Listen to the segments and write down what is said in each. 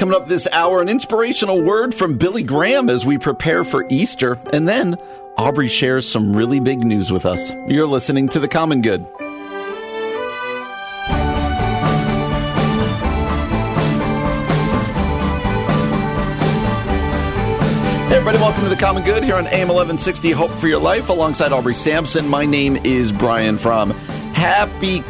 Coming up this hour, an inspirational word from Billy Graham as we prepare for Easter. And then Aubrey shares some really big news with us. You're listening to The Common Good. Everybody, welcome to the Common Good here on AM 1160 Hope for Your Life alongside Aubrey Sampson. My name is Brian From. Happy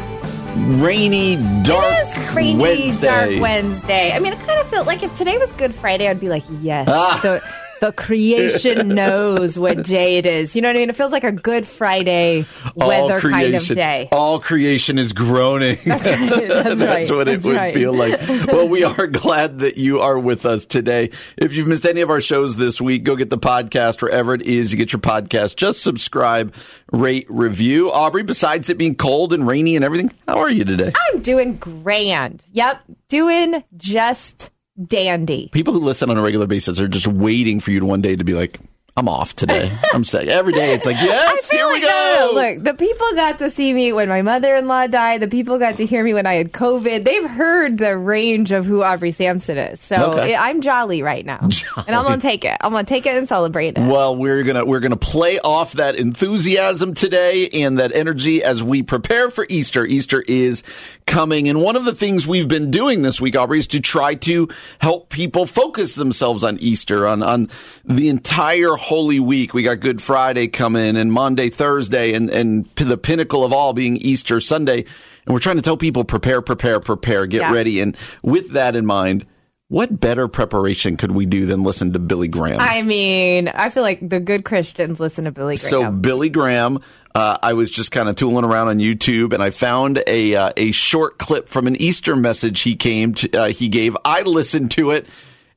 rainy, dark it is rainy, Wednesday. dark Wednesday. I mean, I kind of feel like if today was Good Friday, I'd be like, yes, Ah. the the creation knows what day it is. You know what I mean? It feels like a Good Friday weather kind of day. All creation is groaning. That's right. That's, right. what That's it would feel like. Well, we are glad that you are with us today. If you've missed any of our shows this week, go get the podcast wherever it is you get your podcast. Just subscribe, rate, review. Aubrey, besides it being cold and rainy and everything, how are you today? I'm doing grand. Yep, doing just dandy. People who listen on a regular basis are just waiting for you to one day to be like, I'm off today. I'm sick. Every day it's like, yes, here we like, uh, go. no, Look, the people got to see me when my mother-in-law died. The people got to hear me when I had COVID. They've heard the range of who Aubrey Sampson is. So Okay. I- I'm jolly right now, and I'm gonna take it. I'm gonna take it and celebrate it. Well, we're gonna we're gonna play off that enthusiasm today and that energy as we prepare for Easter. Easter is coming, and one of the things we've been doing this week, Aubrey, is to try to help people focus themselves on Easter, on on the entire Holy Week. We got Good Friday coming, and Monday, Thursday, and and the pinnacle of all being Easter Sunday. And we're trying to tell people prepare, prepare, prepare, get Yeah. ready. And with that in mind. What better preparation could we do than listen to Billy Graham? I mean, I feel like the good Christians listen to Billy Graham. So Billy Graham, uh, I was just kind of tooling around on YouTube, and I found a uh, a short clip from an Easter message he came to, uh, he gave. I listened to it,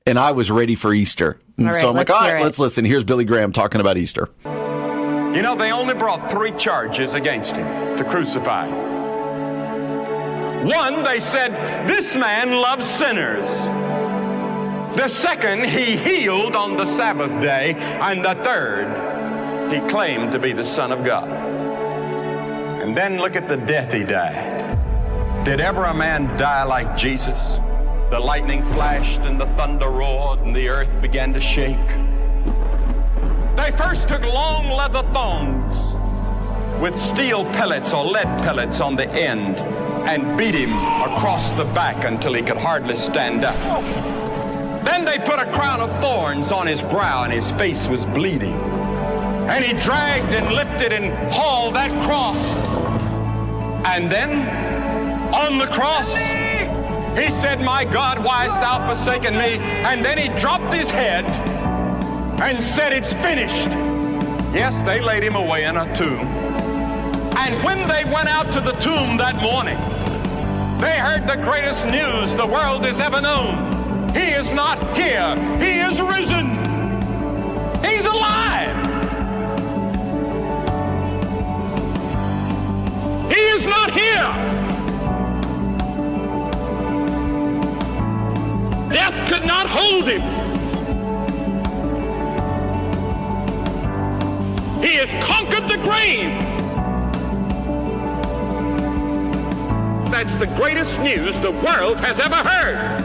and I was ready for Easter. And All right, so I'm like, let's all hear right, it." let's listen. Here's Billy Graham talking about Easter. You know, they only brought three charges against him to crucify. One, they said, this man loves sinners. The second, he healed on the Sabbath day. And the third, he claimed to be the Son of God. And then look at the death he died. Did ever a man die like Jesus? The lightning flashed and the thunder roared and the earth began to shake. They first took long leather thongs with steel pellets or lead pellets on the end and beat him across the back until he could hardly stand up. Then they put a crown of thorns on his brow and his face was bleeding. And he dragged and lifted and hauled that cross. And then on the cross, he said, My God, why hast thou forsaken me? And then he dropped his head and said, It's finished. Yes, they laid him away in a tomb. And when they went out to the tomb that morning, they heard the greatest news the world has ever known. He is not here, he is risen. He's alive. He is not here. Death could not hold him. He has conquered the grave. That's the greatest news the world has ever heard.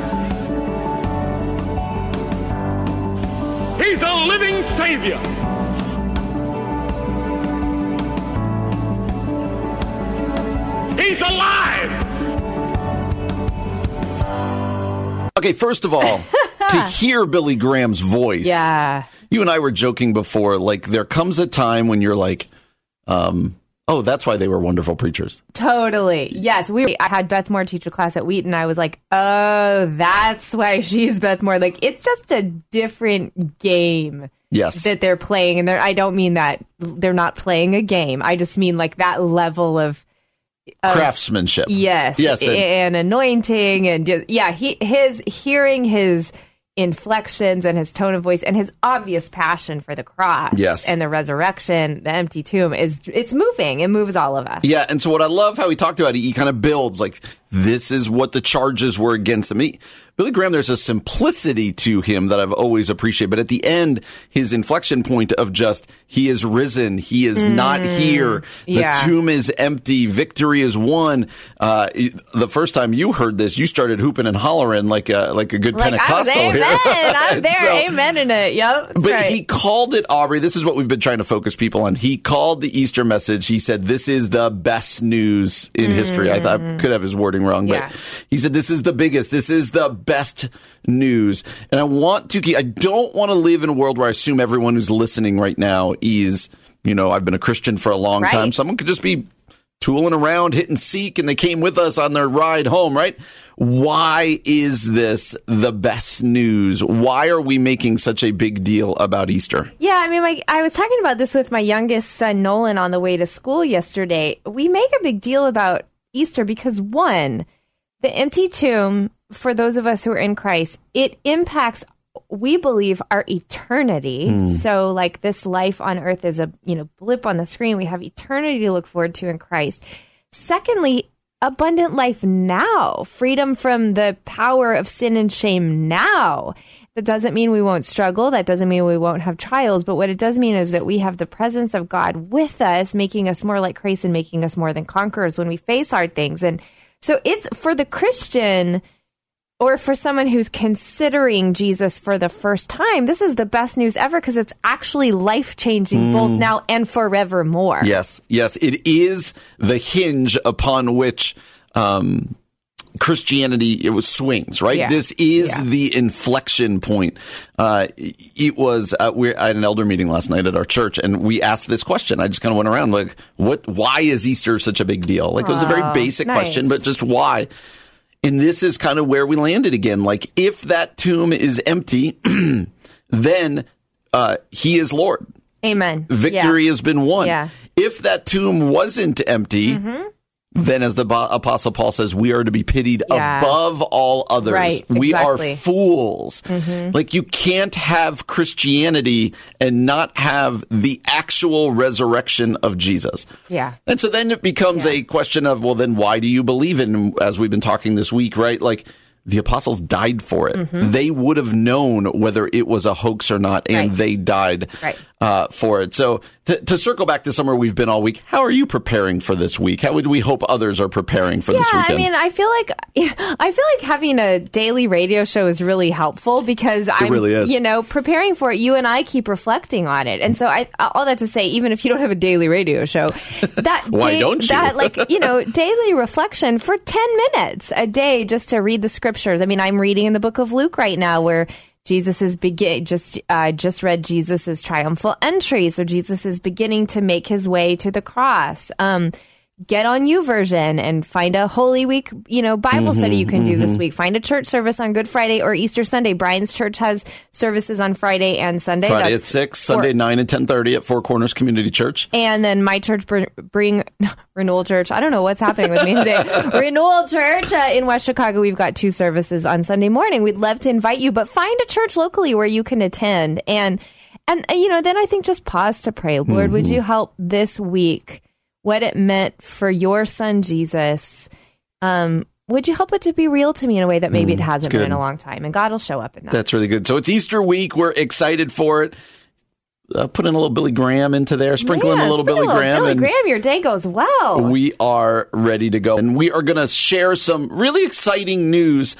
He's a living Savior. He's alive. Okay, first of all, to hear Billy Graham's voice. yeah. You and I were joking before, like there comes a time when you're like, um, oh, that's why they were wonderful preachers. Totally. Yes, we. I had Beth Moore teach a class at Wheaton. I was like, oh, that's why she's Beth Moore. Like, it's just a different game Yes. that they're playing, and they're, I don't mean that they're not playing a game. I just mean like that level of craftsmanship. Yes. Yes. and- And, anointing and yeah, he his hearing his inflections and his tone of voice and his obvious passion for the cross Yes. and the resurrection, the empty tomb is it's moving. It moves all of us. Yeah, and so what I love how he talked about it, he kind of builds like this is what the charges were against him. He, Billy Graham, there's a simplicity to him that I've always appreciated. But at the end, his inflection point of just he is risen, he is not here, the yeah. tomb is empty, victory is won. Uh, the first time you heard this, you started hooping and hollering like a like a good Like was Pentecostal amen. here. I'm there, So- amen in it. Yep. But right. he called it Aubrey. This is what we've been trying to focus people on. He called the Easter message. He said, "This is the best news in history." I, thought I could have his wrong, but Yeah. he said, "This is the biggest. This is the best news." And I want to keep. I don't want to live in a world where I assume everyone who's listening right now is, you know, I've been a Christian for a long Right. time. Someone could just be tooling around, hitting seek, and they came with us on their ride home, right? Why is this the best news? Why are we making such a big deal about Easter? Yeah, I mean, my, I was talking about this with my youngest son, Nolan, on the way to school yesterday. We make a big deal about Easter because, one, the empty tomb, for those of us who are in Christ, it impacts, we believe, our eternity. Hmm. So, like, this life on earth is a, you know, blip on the screen. We have eternity to look forward to in Christ. Secondly, abundant life now, freedom from the power of sin and shame now. That doesn't mean we won't struggle. That doesn't mean we won't have trials. But what it does mean is that we have the presence of God with us, making us more like Christ and making us more than conquerors when we face hard things. And so it's for the Christian or for someone who's considering Jesus for the first time, this is the best news ever because it's actually life changing both now and forevermore. Yes, yes, it is the hinge upon which um, Christianity it was swings. Right, Yeah. this is Yeah. the inflection point. Uh, it was uh, we had an elder meeting last night at our church, and we asked this question. I just kind of went around like, "What? Why is Easter such a big deal?" Like it was a very basic nice. question, but just why. And this is kind of where we landed again. Like, if that tomb is empty, then uh, he is Lord. Amen. Victory Yeah. has been won. If that tomb wasn't empty, then as the Apostle Paul says, we are to be pitied Yeah. above all others. Right, We exactly. are fools. Like, you can't have Christianity and not have the actual resurrection of Jesus. Yeah. And so then it becomes a question of, well, then why do you believe in, as we've been talking this week, right? Like, the apostles died for it. Mm-hmm. They would have known whether it was a hoax or not, and Right. they died Right. Uh, for it. So, to, to circle back to somewhere we've been all week, how are you preparing for this week? How would we hope others are preparing for this week? Yeah, weekend? I mean, I feel like I feel like having a daily radio show is really helpful because I'm, really is. you know, preparing for it. You and I keep reflecting on it, and so I all that to say, even if you don't have a daily radio show, that Why day- don't you? that like you know daily reflection for ten minutes a day just to read the scriptures. I mean, I'm reading in the book of Luke right now where. Jesus is begin just I just read Jesus's triumphal entry. So Jesus is beginning to make his way to the cross. Um, get on YouVersion and find a Holy Week, you know, Bible study you can do this week. Find a church service on Good Friday or Easter Sunday. Brian's church has services on Friday and Sunday. Friday at 6, four- Sunday 9 and 10.30 at Four Corners Community Church. and then my church br- bring Renewal Church. I don't know what's happening with me today. Renewal Church uh, in West Chicago. We've got two services on Sunday morning. We'd love to invite you, but find a church locally where you can attend. And and uh, you know, then I think just pause to pray. Lord, would you help this week? What it meant for your son Jesus. Um, would you help it to be real to me in a way that maybe it hasn't been in a long time? And God will show up in that. That's really good. So it's Easter week. We're excited for it. Uh, put in a little Billy Graham into there, sprinkle in a little Billy Graham. Billy and Graham, your day goes well. we are ready to go. And we are going to share some really exciting news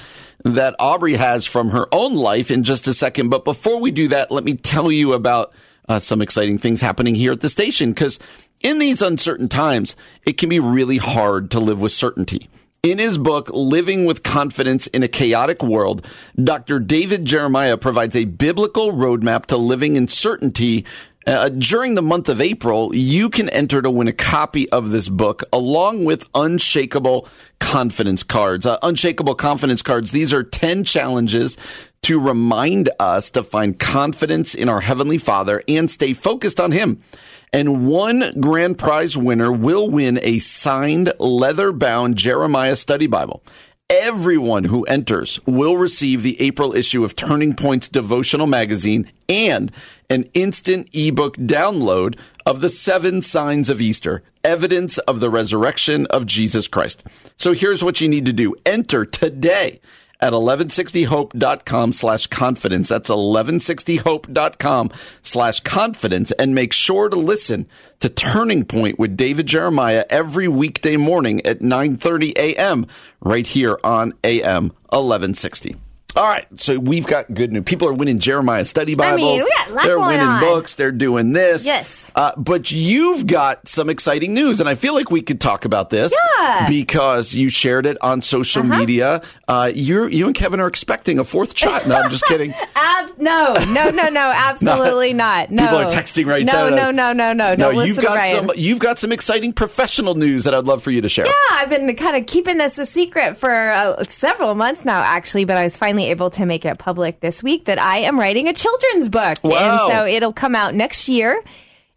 that Aubrey has from her own life in just a second. But before we do that, let me tell you about uh, some exciting things happening here at the station. Because in these uncertain times, it can be really hard to live with certainty. In his book, Living with Confidence in a Chaotic World, Dr. David Jeremiah provides a biblical roadmap to living in certainty. Uh, during the month of April, you can enter to win a copy of this book along with unshakable confidence cards. Uh, unshakable confidence cards, these are 10 challenges to remind us to find confidence in our Heavenly Father and stay focused on Him. And one grand prize winner will win a signed leather bound Jeremiah study Bible. Everyone who enters will receive the April issue of Turning Points devotional magazine and an instant ebook download of the seven signs of Easter, evidence of the resurrection of Jesus Christ. So here's what you need to do. Enter today at 1160hope.com slash confidence. That's 1160hope.com slash confidence and make sure to listen to Turning Point with David Jeremiah every weekday morning at 930 a.m. right here on AM 1160. All right, so we've got good news. People are winning Jeremiah study Bibles. I mean, we got a lot They're going winning on. books. They're doing this. Yes. Uh, but you've got some exciting news, and I feel like we could talk about this. Yeah. Uh-huh. Because you shared it on social media. Uh, you you and Kevin are expecting a fourth child. No, I'm just kidding. Ab- no, no, no, no, absolutely not. No. People are texting right no, now. No, no, no, no, No, Don't you've got Ryan. some you've got some exciting professional news that I'd love for you to share. Yeah, I've been kind of keeping this a secret for uh, several months now, actually, but I was finally able to make it public this week that I am writing a children's book. Wow. And so it'll come out next year.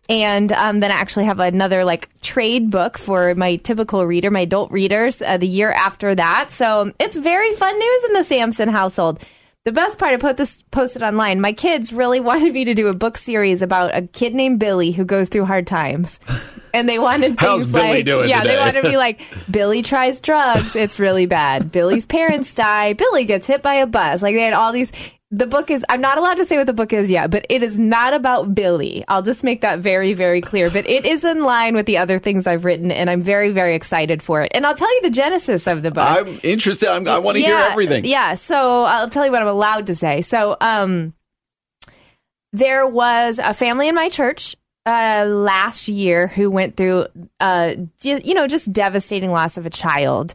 And um, then I actually have another like trade book for my typical reader, my adult readers, uh, the year after that. So it's very fun news in the Sampson household. The best part, I put this posted online. My kids really wanted me to do a book series about a kid named Billy who goes through hard times, and they wanted things like, yeah, they wanted to be like, Billy tries drugs, it's really bad. Billy's parents die. Billy gets hit by a bus. Like they had all these. The book is. I'm not allowed to say what the book is yet, but it is not about Billy. I'll just make that very, very clear. But it is in line with the other things I've written, and I'm very, very excited for it. And I'll tell you the genesis of the book. I'm interested. I'm, I want to hear everything. Yeah, so I'll tell you what I'm allowed to say. So, um, there was a family in my church uh, last year who went through, uh, you know, just devastating loss of a child.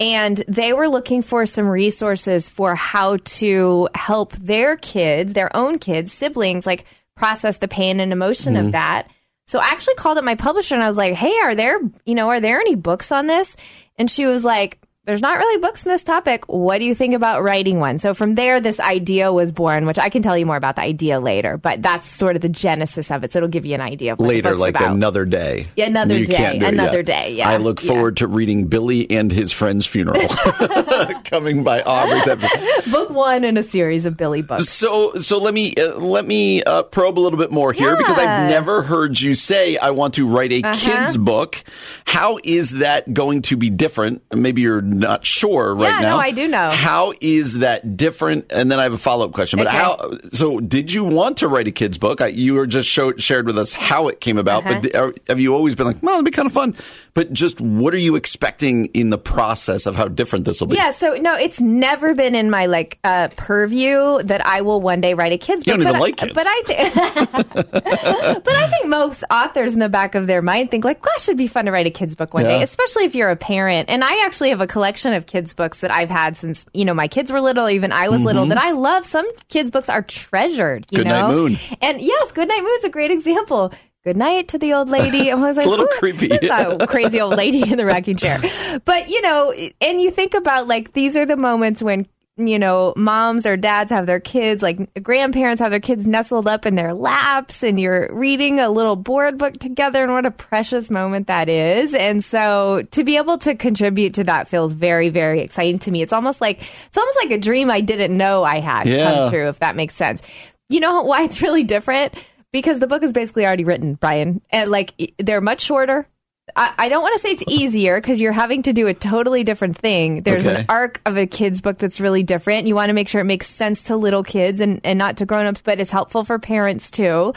And they were looking for some resources for how to help their kids, their own kids, siblings, like process the pain and emotion of mm-hmm. that. So I actually called up my publisher and I was like, "Hey, are there, you know, are there any books on this?" And she was like, "There's not really books on this topic. What do you think about writing one?" So from there this idea was born, which I can tell you more about the idea later, but that's sort of the genesis of it. So it'll give you an idea of Later, like about. another day. Yeah, another You day, another day, yeah, I look yeah. forward to reading Billy and his friend's funeral coming by Aubrey's episode. Book 1 in a series of Billy books. So, so let me uh, let me uh, probe a little bit more here because I've Uh-huh. never heard you say I want to write a kids book. How is that going to be different? Maybe you're not sure right Yeah, now. no, I do know. How is that different? And then I have a follow up question. But Okay. how? So, did you want to write a kids book? I, you were just showed, shared with us how it came about. Uh-huh. But uh, have you always been like, well, it'd be kind of fun? But just what are you expecting in the process of how different this will be? Yeah, so no, it's never been in my like uh, purview that I will one day write a kids You book. don't even but, like I, kids. but I think, but I think most authors in the back of their mind think like, "Gosh, it'd be fun to write a kids book one Yeah. day," especially if you're a parent. And I actually have a collection of kids books that I've had since you know my kids were little, even I was little. That I love. Some kids books are treasured. You Mm-hmm. Good Night know? Moon. And yes, Goodnight Moon is a great example. Good night to the old lady. I was like, a little "Who- creepy." that crazy old lady in the rocking chair. But you know, and you think about like these are the moments when you know moms or dads have their kids, like grandparents have their kids nestled up in their laps, and you're reading a little board book together, and what a precious moment that is. And so to be able to contribute to that feels very, very exciting to me. It's almost like it's almost like a dream I didn't know I had Yeah. come true, if that makes sense. You know why it's really different? Because the book is basically already written, Brian, and like they're much shorter. I, I don't want to say it's easier because you're having to do a totally different thing. There's Okay. an arc of a kid's book that's really different. You want to make sure it makes sense to little kids and, and not to grown-ups, but is helpful for parents too.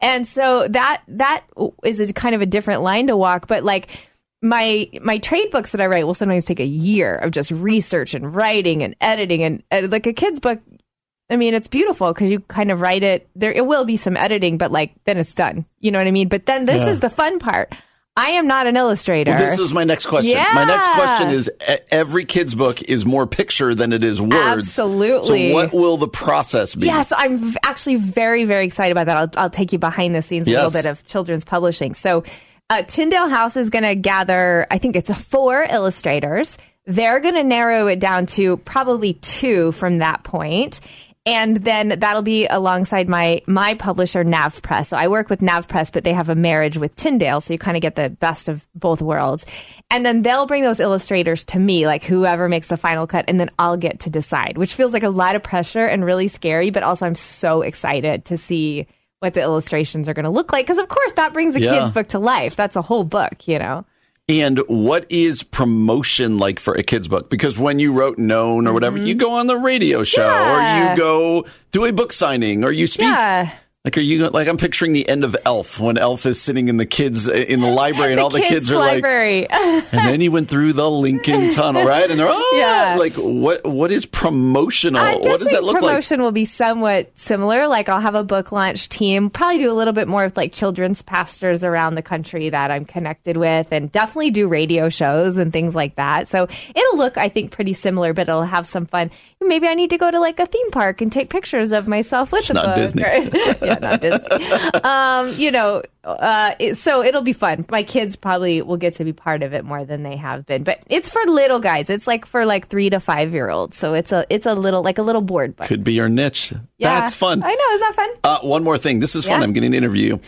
And so that that is a kind of a different line to walk. But like my my trade books that I write will sometimes take a year of just research and writing and editing and, and like a kid's book. I mean, it's beautiful because you kind of write it. There, it will be some editing, but like then it's done. You know what I mean? But then this is the fun part. I am not an illustrator. Well, this is my next question. My next question is: Every kid's book is more picture than it is words. Absolutely. So, what will the process be? Yes, I'm actually very, very excited about that. I'll, I'll take you behind the scenes a little bit of children's publishing. So, uh, Tyndale House is going to gather, I think it's a four illustrators. They're going to narrow it down to probably two from that point. And then that'll be alongside my my publisher NavPress. So I work with NavPress, but they have a marriage with Tyndale, so you kind of get the best of both worlds. And then they'll bring those illustrators to me, like whoever makes the final cut, and then I'll get to decide, which feels like a lot of pressure and really scary. But also, I'm so excited to see what the illustrations are going to look like because, of course, that brings a Yeah. kid's book to life. That's a whole book, you know. And what is promotion like for a kid's book? Because when you wrote Known or whatever, you go on the radio show Mm-hmm. Yeah. or you go do a book signing or you speak. Yeah. Like, are you like, I'm picturing the end of Elf when Elf is sitting in the kids in the library and all the kids are library. like, and then he went through the Lincoln Tunnel, right? And they're, oh, Yeah. like, what, what is promotional? What does that look like? promotion will be somewhat similar. Like I'll have a book launch team, probably do a little bit more with like children's pastors around the country that I'm connected with, and definitely do radio shows and things like that. So it'll look, I think, pretty similar, but it'll have some fun. Maybe I need to go to like a theme park and take pictures of myself with the not book. Disney. or- yeah, not Disney. um, you know, uh, it, so it'll be fun. My kids probably will get to be part of it more than they have been, but it's for little guys. It's like for like three to five year olds. So it's a it's a little like a little board book. Could be your niche. Yeah. That's fun. I know. Is that fun? Uh, one more thing. This is fun. Yeah. I'm getting an interview.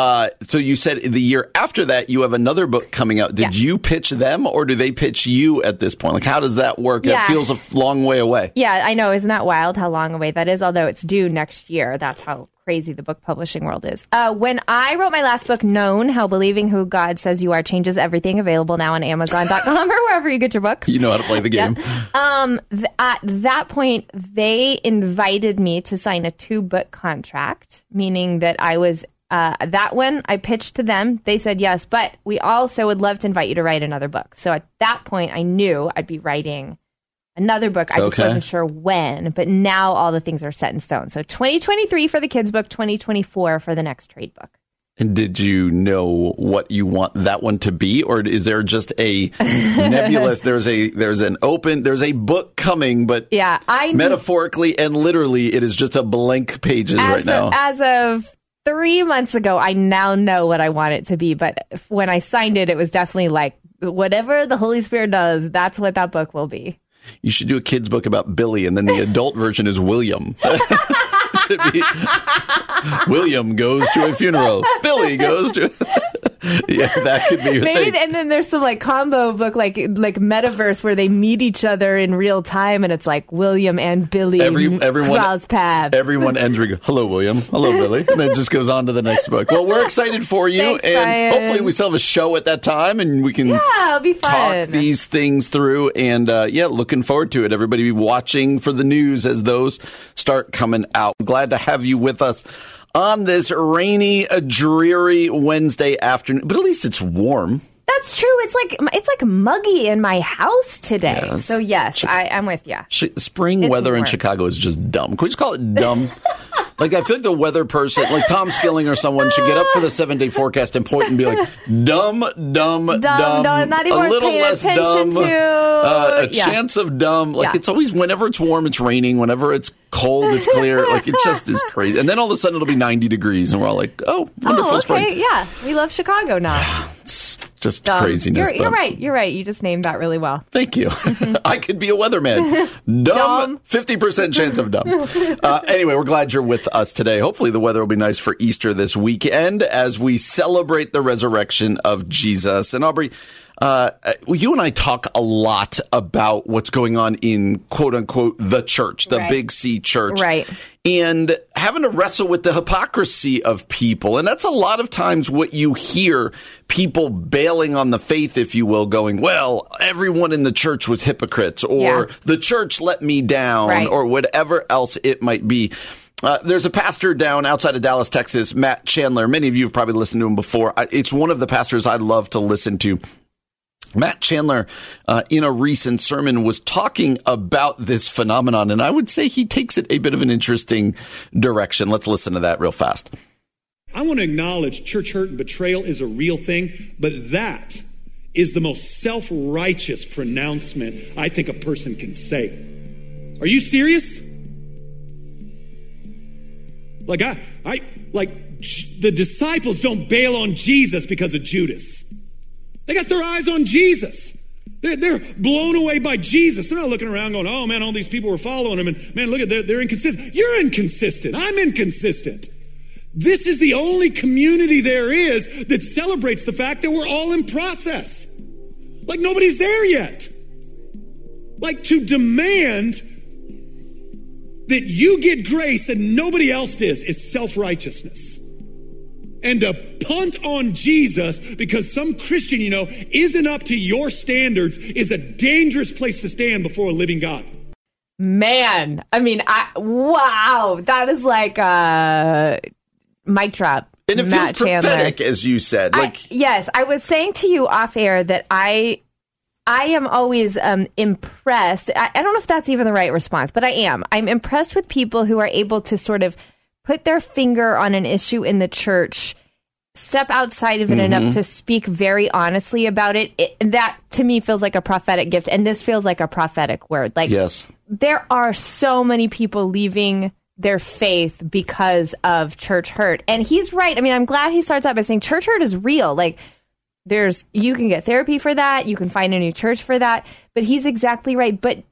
Uh, so you said the year after that you have another book coming out. Did Yeah. you pitch them or do they pitch you at this point? Like how does that work? It feels a long way away. Yeah, I know. Isn't that wild how long away that is? Although it's due next year. That's how crazy the book publishing world is. Uh, when I wrote my last book, Known How Believing Who God Says You Are Changes Everything, available now on Amazon.com or wherever you get your books. You know how to play the game. Um, th- at that point, they invited me to sign a two book contract, meaning that I was. Uh, that one I pitched to them. They said yes, but we also would love to invite you to write another book. So at that point, I knew I'd be writing another book. I just wasn't sure when, but now all the things are set in stone. So 2023 for the kids' book, 2024 for the next trade book. And did you know what you want that one to be, or is there just a nebulous? There's a there's an open there's a book coming, but Yeah, I knew- metaphorically and literally, it is just a blank pages right now. As of three months ago, I now know what I want it to be. But when I signed it, it was definitely like whatever the Holy Spirit does, that's what that book will be. You should do a kids book about Billy, and then the adult version is William. William goes to a funeral. Billy goes to. yeah, that could be Maybe, thing. and then there's some like combo book, like like metaverse, where they meet each other in real time, and it's like William and Billy Every- everyone-. Everyone ends "Hello, William. Hello, Billy," and then it just goes on to the next book. Well, we're excited for you, Thanks, and Brian. hopefully, we still have a show at that time, and we can yeah, it'll be talk fun. these things through. And uh, yeah, looking forward to it. Everybody be watching for the news as those start coming out. Glad to have you with us on this rainy, dreary Wednesday afternoon. But at least it's warm. That's true. It's like it's like muggy in my house today. Yes. So yes, I, I'm with you. Sh- spring It's weather in. Chicago is just dumb. Can we just call it dumb? like I feel like the weather person, like Tom Skilling or someone, should get up for the seven day forecast and point and be like, "Dumb, dumb, dumb, Dumb, dumb, not even a little less attention dumb, to." uh, a Yeah. chance of dumb." Like Yeah. it's always whenever it's warm, it's raining. Whenever it's cold, it's clear. like it just is crazy. And then all of a sudden it'll be ninety degrees, and we're all like, "Oh, wonderful Oh, okay. spring!" Yeah, we love Chicago now. Just Um, craziness. You're, you're right. You're right. You just named that really well. Thank you. I could be a weatherman. Dumb, Dumb. fifty percent chance of dumb. Uh, anyway, we're glad you're with us today. Hopefully, the weather will be nice for Easter this weekend as we celebrate the resurrection of Jesus. And Aubrey, uh, you and I talk a lot about what's going on in quote unquote the church, the Right. big C church, Right. and having to wrestle with the hypocrisy of people. And that's a lot of times what you hear people bailing on the faith, if you will, going, well, everyone in the church was hypocrites, or Yeah. the church let me down, Right. or whatever else it might be. Uh, there's a pastor down outside of Dallas, Texas, Matt Chandler. Many of you have probably listened to him before. I- It's one of the pastors I love to listen to. Matt Chandler, uh, in a recent sermon, was talking about this phenomenon, and I would say he takes it a bit of an interesting direction. Let's listen to that real fast. I want to acknowledge church hurt and betrayal is a real thing, but that is the most self righteous pronouncement I think a person can say. Are you serious? Like, I, I, like, the disciples don't bail on Jesus because of Judas. They got their eyes on Jesus. They're, blown away by Jesus. They're not looking around going, oh man, all these people were following him. And man, look at they're, they're inconsistent. You're inconsistent. I'm inconsistent. This is the only community there is that celebrates the fact that we're all in process. Like nobody's there yet. Like to demand that you get grace and nobody else does is self righteousness. And to punt on Jesus because some Christian, you know, isn't up to your standards is a dangerous place to stand before a living God. Man, I mean, I wow, that is like a mic drop. And it Matt feels Chandler. prophetic, as you said. I- Like, yes, I was saying to you off air that I I am always um, impressed. I, I don't know if that's even the right response, but I am. I'm impressed with people who are able to sort of put their finger on an issue in the church, step outside of it Mm-hmm. enough to speak very honestly about it. it. That to me feels like a prophetic gift, and this feels like a prophetic word. Like yes. there are so many people leaving their faith because of church hurt. And he's right. I mean, I'm glad he starts out by saying church hurt is real. Like there's you can get therapy for that, you can find a new church for that, but he's exactly right. But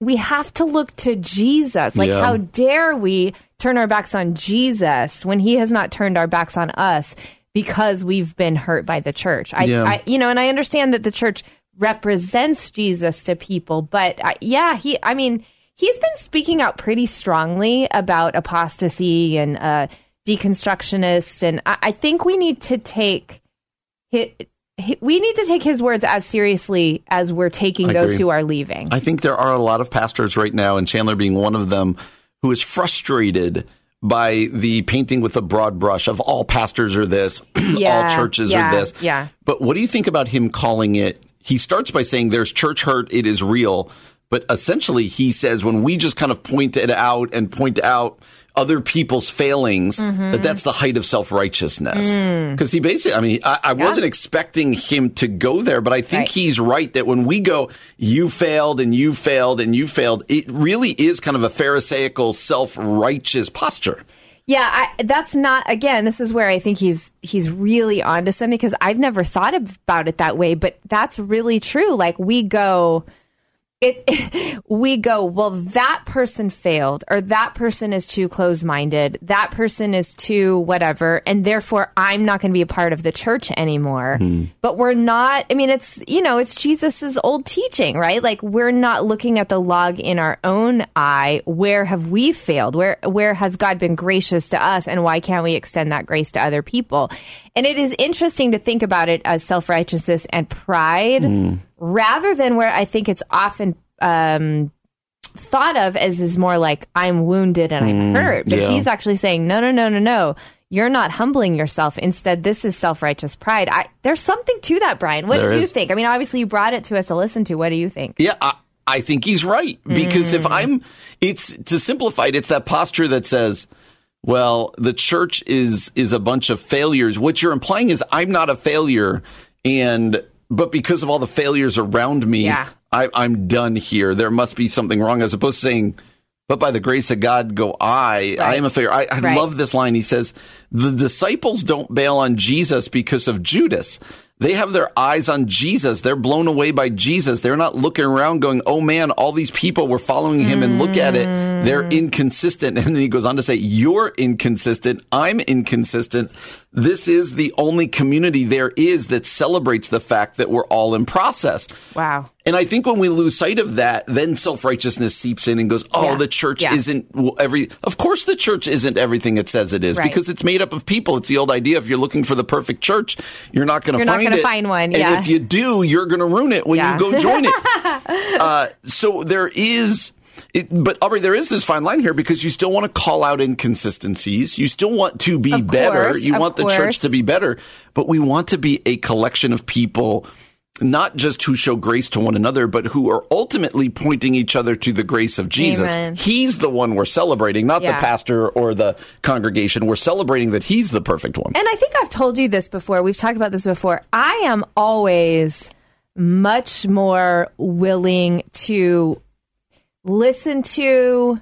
we have to look to Jesus. Like Yeah. how dare we turn our backs on Jesus when he has not turned our backs on us because we've been hurt by the church. I, Yeah. I you know, and I understand that the church represents Jesus to people, but I, yeah, he I mean, he's been speaking out pretty strongly about apostasy and uh, deconstructionists, and I, I think we need to take hi we need to take his words as seriously as we're taking I those agree. who are leaving. I think there are a lot of pastors right now, and Chandler being one of them, who is frustrated by the painting with a broad brush of all pastors are this, all churches yeah, are this. yeah. But what do you think about him calling it? He starts by saying there's church hurt, it is real. But essentially, he says when we just kind of point it out and point out other people's failings, Mm-hmm. that that's the height of self righteousness. Mm. Because he basically, I mean, I, I wasn't expecting him to go there, but I think Right. he's right that when we go, you failed and you failed and you failed, it really is kind of a Pharisaical, self righteous posture. Yeah, I, that's not. Again, this is where I think he's he's really onto something because I've never thought about it that way, but that's really true. Like we go, it we go. Well, that person failed, or that person is too close minded. That person is too whatever, and therefore I'm not going to be a part of the church anymore. Hmm. But we're not. I mean, it's you know, it's Jesus's old teaching, right? Like we're not looking at the log in our own eye. Where have we failed? Where where has God been gracious to us, and why can't we extend that grace to other people? And it is interesting to think about it as self righteousness and pride, hmm. Rather than where I think it's often. Um, thought of as is more like I'm wounded and I'm hurt. But yeah. he's actually saying, no, no, no, no, no. You're not humbling yourself. Instead, this is self righteous pride. I, there's something to that, Brian. What There do you is. think? I mean, obviously, you brought it to us to listen to. What do you think? Yeah, I, I think he's right because if I'm, it's to simplify it, it's that posture that says, well, the church is is a bunch of failures. What you're implying is I'm not a failure, and but because of all the failures around me, Yeah. I, I'm done here. There must be something wrong, as opposed to saying. But by the grace of God, go I. I am a failure. I, I Right. love this line. He says, The disciples don't bail on Jesus because of Judas. They have their eyes on Jesus. They're blown away by Jesus. They're not looking around going, oh man, all these people were following him and look at it. They're mm. inconsistent. And then he goes on to say, you're inconsistent. I'm inconsistent. This is the only community there is that celebrates the fact that we're all in process. Wow. And I think when we lose sight of that, then self righteousness seeps in and goes, "Oh, Yeah. the church Yeah. isn't every." Of course, the church isn't everything it says it is Right. because it's made up of people. It's the old idea: if you're looking for the perfect church, you're not going to You're not find it. find one, And yeah. if you do, you're going to ruin it when you go join it. uh, so there is. It, but Aubrey, there is this fine line here because you still want to call out inconsistencies. You still want to be Of better. You want the church to be better, but we want to be a collection of people not just who show grace to one another, but who are ultimately pointing each other to the grace of Jesus. Amen. He's the one we're celebrating, not Yeah. the pastor or the congregation. We're celebrating that he's the perfect one. And I think I've told you this before. We've talked about this before. I am always much more willing to listen to,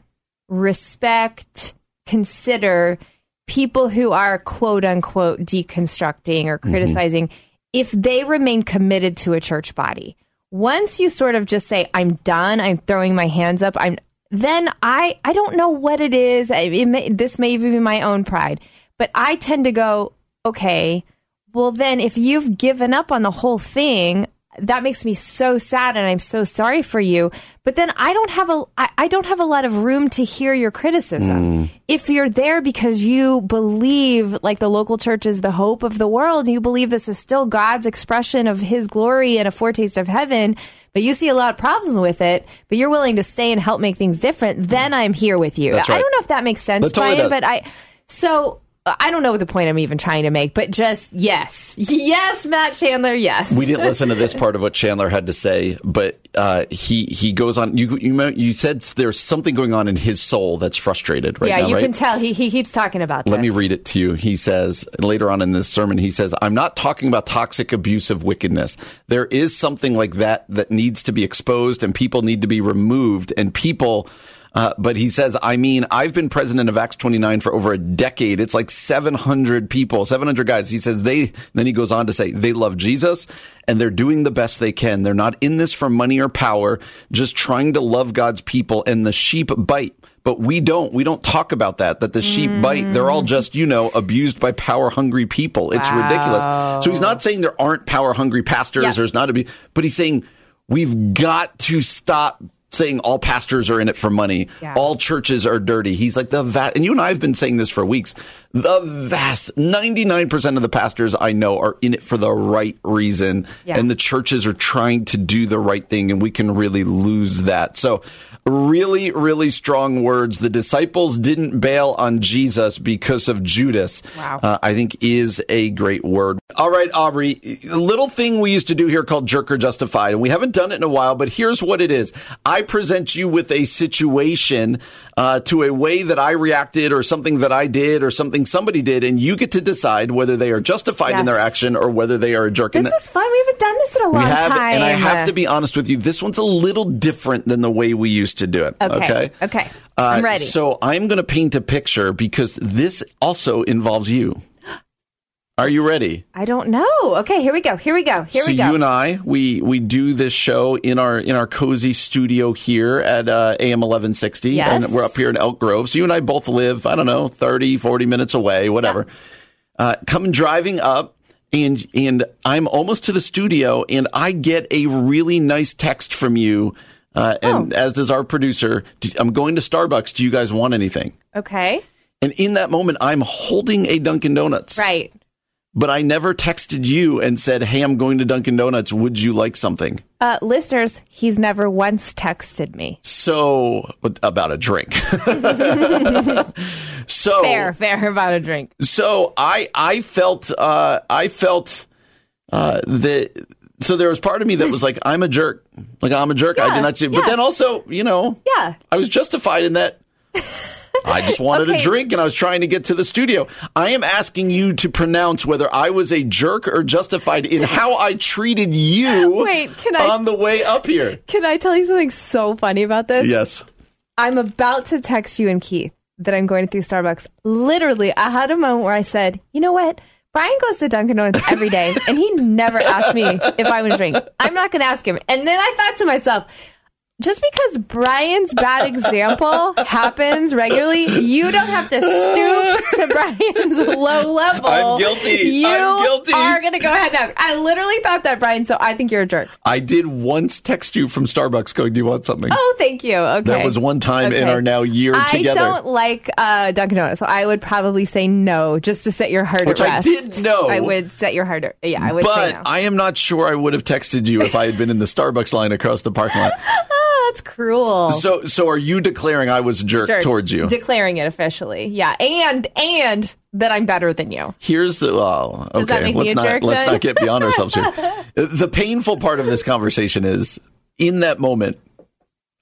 respect, consider people who are quote unquote deconstructing or mm-hmm. criticizing if they remain committed to a church body. once you sort of just say, I'm done, I'm throwing my hands up, I'm then I I don't know what it is. It may, this may even be my own pride, but I tend to go, okay, well then if you've given up on the whole thing, that makes me so sad and I'm so sorry for you. But then I don't have a I, I don't have a lot of room to hear your criticism. Hmm. If you're there because you believe like the local church is the hope of the world, you believe this is still God's expression of his glory and a foretaste of heaven, but you see a lot of problems with it, but you're willing to stay and help make things different, then I'm here with you. That's I don't know if that makes sense, That totally Brian, does. but I so I don't know what the point I'm even trying to make, but just yes. Yes, Matt Chandler, yes. We didn't listen to this part of what Chandler had to say, but uh, he he goes on. You you you said there's something going on in his soul that's frustrated right yeah, now, you right? can tell he, he keeps talking about that. Let me read it to you. He says later on in this sermon, he says, I'm not talking about toxic, abusive wickedness. There is something like that that needs to be exposed and people need to be removed and people. Uh, but he says, I mean, I've been president of Acts 29 for over a decade. It's like 700 people, 700 guys. He says they, then he goes on to say, they love Jesus and they're doing the best they can. They're not in this for money or power, just trying to love God's people and the sheep bite. But we don't. We don't talk about that, that the sheep bite. They're all just, you know, abused by power hungry people. It's ridiculous. So he's not saying there aren't power hungry pastors. Yeah. There's not a be, but he's saying we've got to stop saying all pastors are in it for money. Yeah. All churches are dirty. He's like the vast, and you and I have been saying this for weeks. The vast 99% of the pastors I know are in it for the right reason. Yeah. And the churches are trying to do the right thing and we can really lose that. So really, really strong words. The disciples didn't bail on Jesus because of Judas. Wow. Uh, I think is a great word. All right, Aubrey, a little thing we used to do here called Jerk or Justified, and we haven't done it in a while, but here's what it is. I present you with a situation uh, to a way that I reacted or something that I did or something somebody did, and you get to decide whether they are justified in their action or whether they are a jerk. This And- is fun. We haven't done this in a long have, time. and I have to be honest with you. This one's a little different than the way we used to do it. Okay. Okay. Okay. Uh, I'm ready. So I'm going to paint a picture because this also involves you. Are you ready? I don't know. Okay, here we go. Here we go. Here so we go. So you and I, we we do this show in our in our cozy studio here at uh, AM 1160, Yes. and we're up here in Elk Grove. So you and I both live, I don't know, 30, 40 minutes away, whatever. Uh, come driving up, and and I'm almost to the studio, and I get a really nice text from you. Uh, and Oh. as does our producer, I'm going to Starbucks. Do you guys want anything? okay. And in that moment, I'm holding a Dunkin' Donuts Right. But I never texted you and said, "Hey, I'm going to Dunkin' Donuts. Would you like something?" Uh, listeners, he's never once texted me. So about a drink. so Fair, fair about a drink. So I I felt uh, I felt uh, that. So there was part of me that was like, I'm a jerk. Like I'm a jerk. I did not see. But yeah. then also, you know, Yeah. I was justified in that. I just wanted a drink and I was trying to get to the studio. I am asking you to pronounce whether I was a jerk or justified in how I treated you Wait, can I- on the way up here. Can I tell you something so funny about this? Yes. I'm about to text you and Keith that I'm going through Starbucks. Literally, I had a moment where I said, you know what? Brian goes to Dunkin' Donuts every day, and he never asked me if I would drink. I'm not going to ask him. And then I thought to myself, just because Brian's bad example happens regularly, you don't have to stoop to Brian's low level. I'm guilty. You I'm guilty. are going to go ahead and ask. I literally thought that, Brian, so I think you're a jerk. I did once text you from Starbucks going, Do you want something? Oh, thank you. Okay. That was one time in our now year I together. I don't like uh, Dunkin' Donuts, so I would probably say no, just to set your heart Which at I rest. did know. I would set your heart. At, yeah, I would say but no. I am not sure I would have texted you if I had been in the Starbucks line across the parking lot. oh, that's cruel. So, so are you declaring I was a jerk, Jerk. towards you? declaring it officially. Yeah, and and that I'm better than you. Here's the oh, okay. Does that make let's not jerk let's then? not get beyond ourselves here. The painful part of this conversation is in that moment,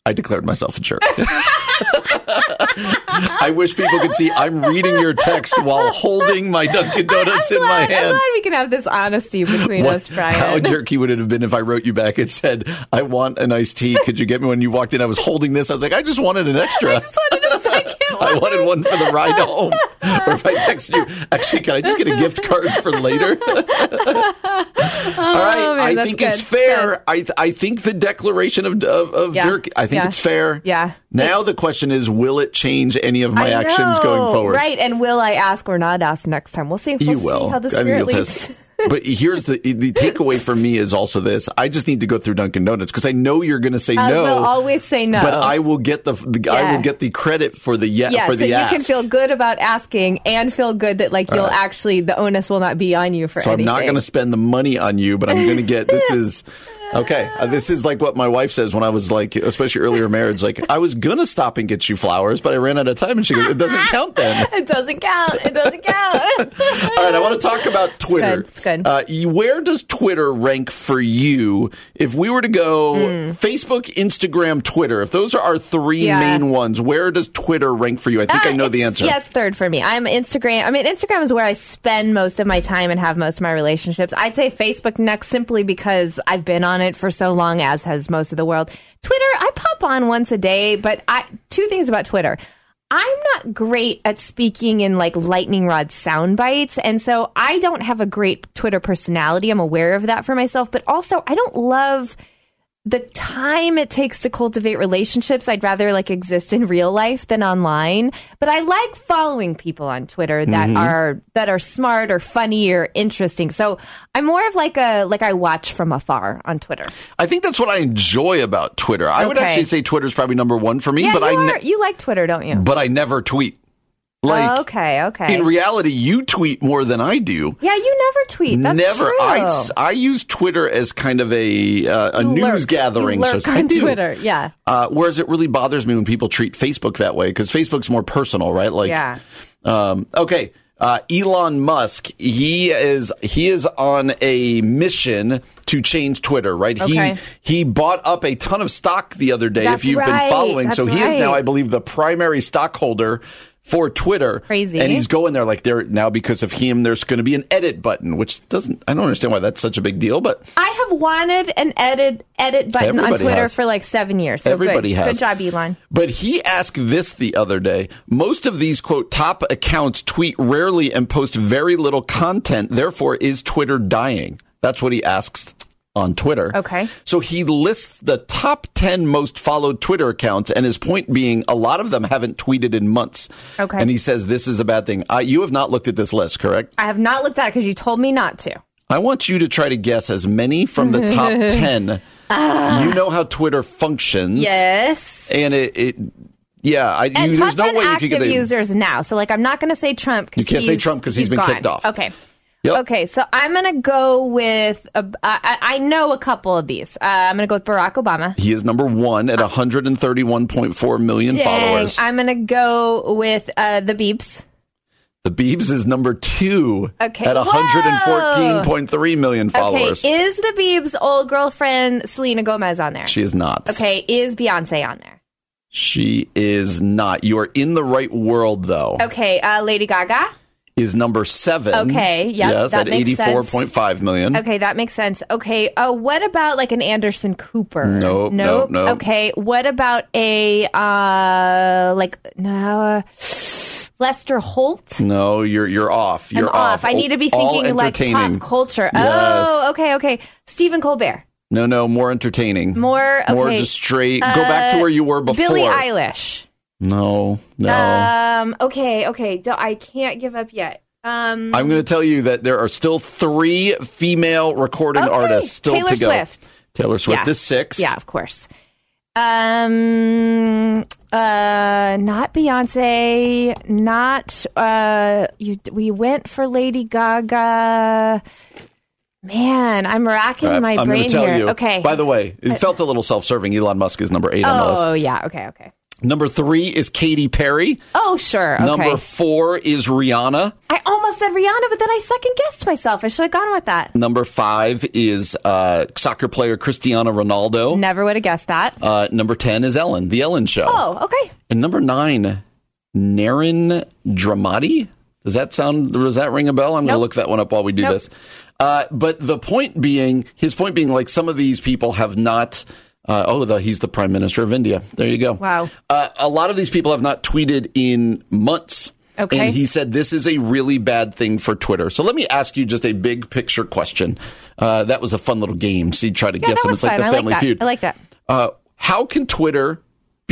I declared myself a jerk. I wish people could see I'm reading your text while holding my Dunkin' Donuts in my hand. I'm glad we can have this honesty between What- us, Brian. How jerky would it have been if I wrote you back and said, I want an iced tea. Could you get me when you walked in? I was holding this. I was like, I just wanted an extra. I just wanted. I wanted one for the ride home. or if I text you, actually, can I just get a gift card for later? All right, Oh, man, I think good. it's fair. I th- I think the declaration of of, of Yeah. jerk. I think Yeah. it's fair. Yeah. Now the question is, will it change any of my I actions know, going forward? Right. And will I ask or not ask next time? We'll see. We'll You see will. how the spirit leads. but here's the the takeaway for me is also this: I just need to go through Dunkin' Donuts because I know you're going to say I no. will always say no. But I will get the, the I will get the credit for the yeah, yeah, for so the you ask. can feel good about asking and feel good that like you'll uh, actually the onus will not be on you for so anything. I'm not going to spend the money on you, but I'm going to get this is okay. Uh, this is like what my wife says when I was like, especially earlier marriage. Like I was going to stop and get you flowers, but I ran out of time, and she goes, "It doesn't count then." It doesn't count. It doesn't count. All right, I want to talk about Twitter. good. It's good. Uh, where does Twitter rank for you? If we were to go Facebook, Instagram, Twitter, if those are our three. Yeah. main ones, where does Twitter rank for you? I think I Uh, know the it's- answer. Yeah, it's third for me. I'm Instagram. I mean, Instagram is where I spend most of my time and have most of my relationships. I'd say Facebook next simply because I've been on it for so long, as has most of the world. Twitter, I pop on once a day, but I two things about Twitter. I'm not great at speaking in like lightning rod sound bites. And so I don't have a great Twitter personality. I'm aware of that for myself. But also, I don't love the time it takes to cultivate relationships i'd rather like exist in real life than online but i like following people on twitter that Mm-hmm. are that are smart or funny or interesting so i'm more of like a like i watch from afar on twitter I think that's what I enjoy about Twitter. I would actually say Twitter's probably number one for me, yeah but you, I are, ne- you like twitter don't you but I never tweet. Like okay okay in reality, you tweet more than I do. yeah you never tweet that's Never. true. I use Twitter as kind of a uh, a You news lurk. gathering. you so lurk I on do. twitter yeah Uh, whereas it really bothers me when people treat Facebook that way because Facebook's more personal, right? Like, Yeah. Um, okay. Uh, Elon Musk, he is he is on a mission to change Twitter, right? Okay. He he bought up a ton of stock the other day. That's if you've right. been following, That's so he is now. I believe, the primary stockholder for Twitter. Crazy. and he's going there like there now because of him. There's going to be an edit button, which doesn't. I don't understand why that's such a big deal, but i have wanted an edit edit button on twitter has. for like seven years so Everybody good. has. good job elon But he asked this the other day. Most of these quote top accounts tweet rarely and post very little content. Therefore, is Twitter dying? That's what he asks on Twitter. Okay. So he lists the top 10 most followed Twitter accounts and his point being a lot of them haven't tweeted in months. Okay. And he says this is a bad thing. Uh, you have not looked at this list, correct? I have not looked at it because you told me not to. I want you to try to guess as many from the top 10. You know how Twitter functions. Yes. And it, it yeah, I, you, there's no 10 way you active get the, users now. So, like, I'm not going to say Trump. You can't say he's- Trump 'cause he's been gone. kicked off. Okay. Yep. Okay, so I'm going to go with, I know a couple of these. Uh, I'm going to go with Barack Obama. He is number one at 131.4 million Dang, followers. I'm going to go with uh, the Beebs. the Beebs is number two Okay. at 114.3 million followers. Okay, is the Beebs' old girlfriend Selena Gomez on there? she is not. okay, is Beyonce on there? She is not. You are in the right world, though. Okay, uh, Lady Gaga. Is number seven. Okay, yep, Yes, that at 84.5 million. Okay, that makes sense. Okay, uh, what about like an Anderson Cooper? Nope, nope, nope. Okay, what about a uh like no uh, Lester Holt? No, you're you're off. You're I'm off. I need to be thinking like pop culture. Yes. Oh, okay, okay. Stephen Colbert. No, no, more entertaining. More More just straight. Go back to Uh, where you were before. Billie Eilish. No, no. Um. Okay. Okay. Don't, I can't give up yet. Um. I'm going to tell you that there are still three female recording Okay. artists still Taylor to go. Swift. Taylor Swift Yeah. is six. Yeah, of course. Um, uh, not Beyonce, not uh, you. We went for Lady Gaga. Man, I'm racking right, my I'm brain going to tell here. you. Okay. By the way, it felt a little self-serving. Elon Musk is number eight on the list. oh yeah. Okay. Okay. Number three is Katy Perry. Oh sure. Okay. Number four is Rihanna. I almost said Rihanna, but then I second guessed myself. I should have gone with that. Number five is uh, soccer player Cristiano Ronaldo. Never would have guessed that. Uh, number ten is Ellen, The Ellen Show. Oh, okay. And number nine, Narendra Modi. Does that sound? Does that ring a bell? I'm going to look that one up while we do Nope. this. Uh, but the point being, his point being, like some of these people have not. Uh, oh, the, he's the prime minister of India. There you go. Wow. Uh, a lot of these people have not tweeted in months. Okay. And he said this is a really bad thing for Twitter. So let me ask you just a big picture question. Uh, that was a fun little game. See, try to Yeah, guess them. It's like the I Family that. Feud. I like that. Uh, how can Twitter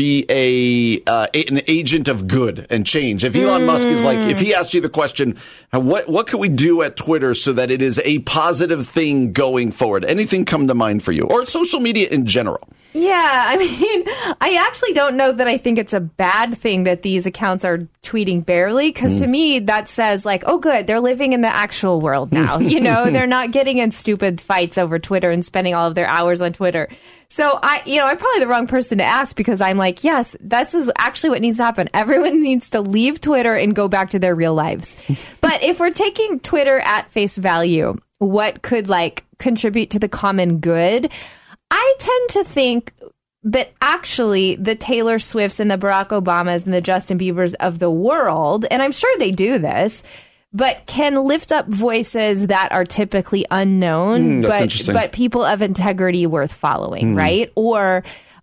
be a, uh, an agent of good and change? If Elon Musk is like, if he asked you the question, what what can we do at Twitter so that it is a positive thing going forward? Anything come to mind for you, or social media in general? Yeah, I mean, I actually don't know that I think it's a bad thing that these accounts are tweeting barely because to me that says like, oh, good, they're living in the actual world now. you know, they're not getting in stupid fights over Twitter and spending all of their hours on Twitter. So I, you know, I'm probably the wrong person to ask because I'm like, yes, this is actually what needs to happen. Everyone needs to leave Twitter and go back to their real lives. but if we're taking Twitter at face value, what could like contribute to the common good? I tend to think that actually the Taylor Swifts and the Barack Obamas and the Justin Biebers of the world, and I'm sure they do this, but can lift up voices that are typically unknown, Mm, but but people of integrity worth following, right? Or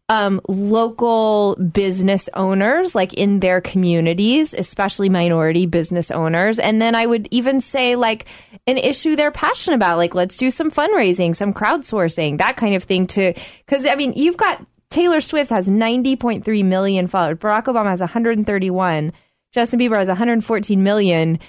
um, local business owners, like in their communities, especially minority business owners. And then I would even say, like, an issue they're passionate about, like, let's do some fundraising, some crowdsourcing, that kind of thing to, because I mean, you've got Taylor Swift has 90.3 million followers, Barack Obama has 131, Justin Bieber has 114 million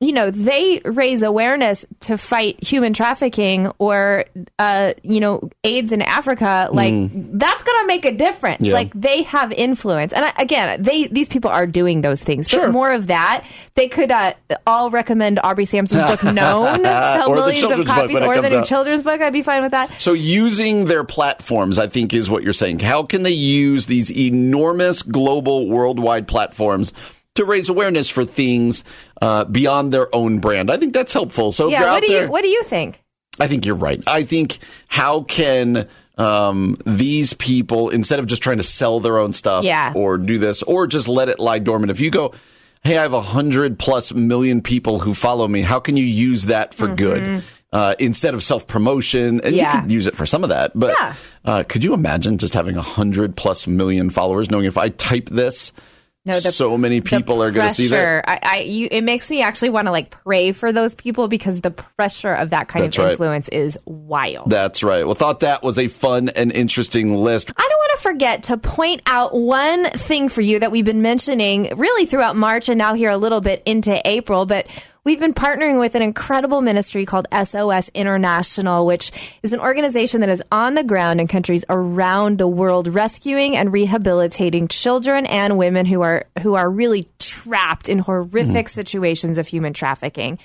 you know, they raise awareness to fight human trafficking or, uh, you know, AIDS in Africa. Like that's going to make a difference. Yeah. Like they have influence. And I, again, they, these people are doing those things, but Sure. more of that. They could, uh, all recommend Aubrey Sampson's book, Known, sell millions of copies, or the new children's book. I'd be fine with that. So using their platforms, I think, is what you're saying. How can they use these enormous global, worldwide platforms to raise awareness for things uh, beyond their own brand? I think that's helpful. So if Yeah. What do there, you, what do you think? I think you're right. I think how can um, these people, instead of just trying to sell their own stuff Yeah. or do this, or just let it lie dormant, if you go, hey, I have a hundred plus million people who follow me, how can you use that for good? Uh, instead of self promotion, and Mm-hmm. Yeah. you could use it for some of that, but Yeah. uh, could you imagine just having a hundred plus million followers, knowing if I type this, No, the- so many people are going to see that? I, I, you, it makes me actually want to like pray for those people because the pressure of that kind That's of right. influence is wild. That's right. Well, thought that was a fun and interesting list. I don't want to forget to point out one thing for you that we've been mentioning really throughout March and now here a little bit into April, but we've been partnering with an incredible ministry called SOS International, which is an organization that is on the ground in countries around the world rescuing and rehabilitating children and women who are who are really trapped in horrific mm. situations of human trafficking.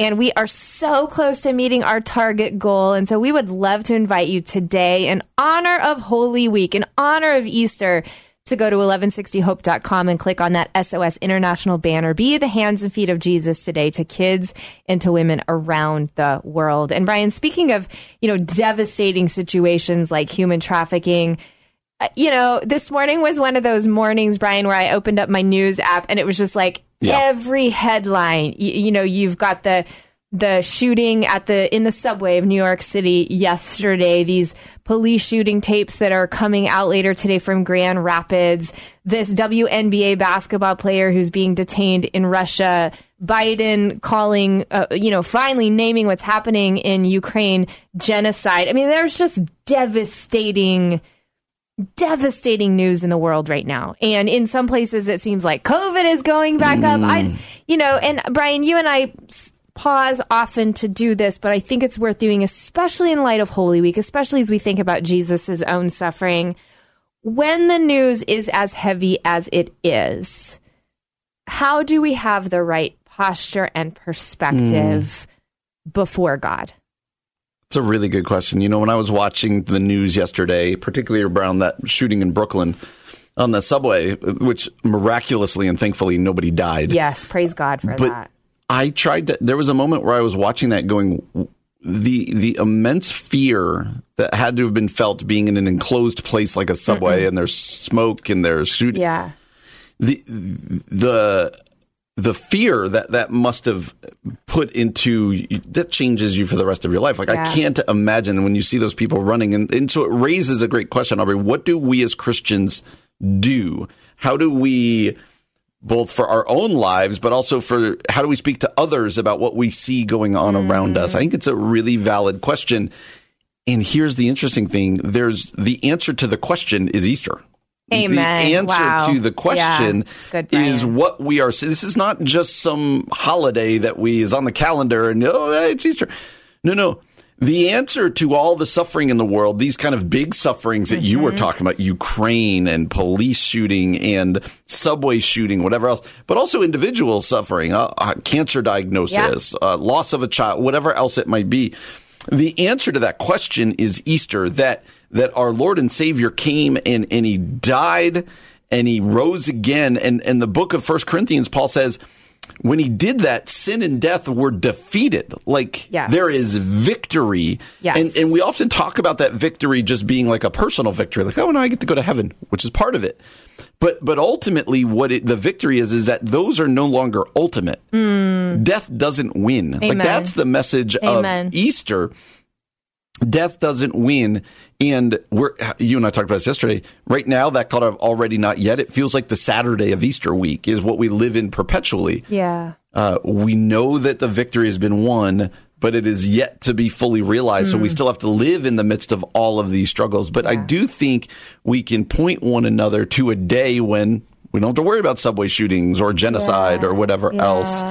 And we are so close to meeting our target goal. And so we would love to invite you today in honor of Holy Week, in honor of Easter, to go to 1160hope.com and click on that SOS International banner. Be the hands and feet of Jesus today to kids and to women around the world. And Brian, speaking of, you know, devastating situations like human trafficking, uh, you know, this morning was one of those mornings, Brian, where I opened up my news app and it was just like Yeah. every headline. You, you know, you've got the the shooting at the in the subway of New York City yesterday. These police shooting tapes that are coming out later today from Grand Rapids. This WNBA basketball player who's being detained in Russia. Biden calling, uh, you know, finally naming what's happening in Ukraine genocide. I mean, there's just devastating devastating news in the world right now. And in some places, it seems like COVID is going back up. I, you know, and Brian, you and I pause often to do this, but I think it's worth doing, especially in light of Holy Week, especially as we think about Jesus' own suffering. When the news is as heavy as it is, how do we have the right posture and perspective hmm. before God? It's a really good question. You know, when I was watching the news yesterday, particularly around that shooting in Brooklyn on the subway, which miraculously and thankfully nobody died. Yes, praise God for But that. I tried to, there was a moment where I was watching that going, the the immense fear that had to have been felt being in an enclosed place like a subway and there's smoke and there's shooting. Yeah. the the the fear that that must have put into that changes you for the rest of your life. Like Yeah. I can't imagine when you see those people running, and, and so it raises a great question, Aubrey. What do we as Christians do? How do we both for our own lives, but also for how do we speak to others about what we see going on around us? I think it's a really valid question. And here's the interesting thing there's the answer to the question is Easter. Amen. The answer Wow. to the question Yeah, good, is what we are. This is not just some holiday that we is on the calendar and oh, it's Easter. No, no. The answer to all the suffering in the world, these kind of big sufferings that you were Mm-hmm. talking about, Ukraine and police shooting and subway shooting, whatever else, but also individual suffering, uh, uh, cancer diagnosis, uh, loss of a child, whatever else it might be. The answer to that question is Easter, that, that our Lord and Savior came and, and he died and he rose again. And, and the book of First Corinthians, Paul says, when he did that, sin and death were defeated. Like Yes. there is victory. Yes. And, and we often talk about that victory just being like a personal victory, like, oh, no, I get to go to heaven, which is part of it. But but ultimately, what it, the victory is is that those are no longer ultimate. Death doesn't win. Like Mm. That's the message Amen. of Easter. Death doesn't win, and we're you and I talked about this yesterday. Right now, that kind of already not yet. It feels like the Saturday of Easter week is what we live in perpetually. Yeah. Uh, we know that the victory has been won, but it is yet to be fully realized. Mm. So we still have to live in the midst of all of these struggles. But I do think we can point one another to a day when we don't have to worry about subway shootings or genocide or whatever else.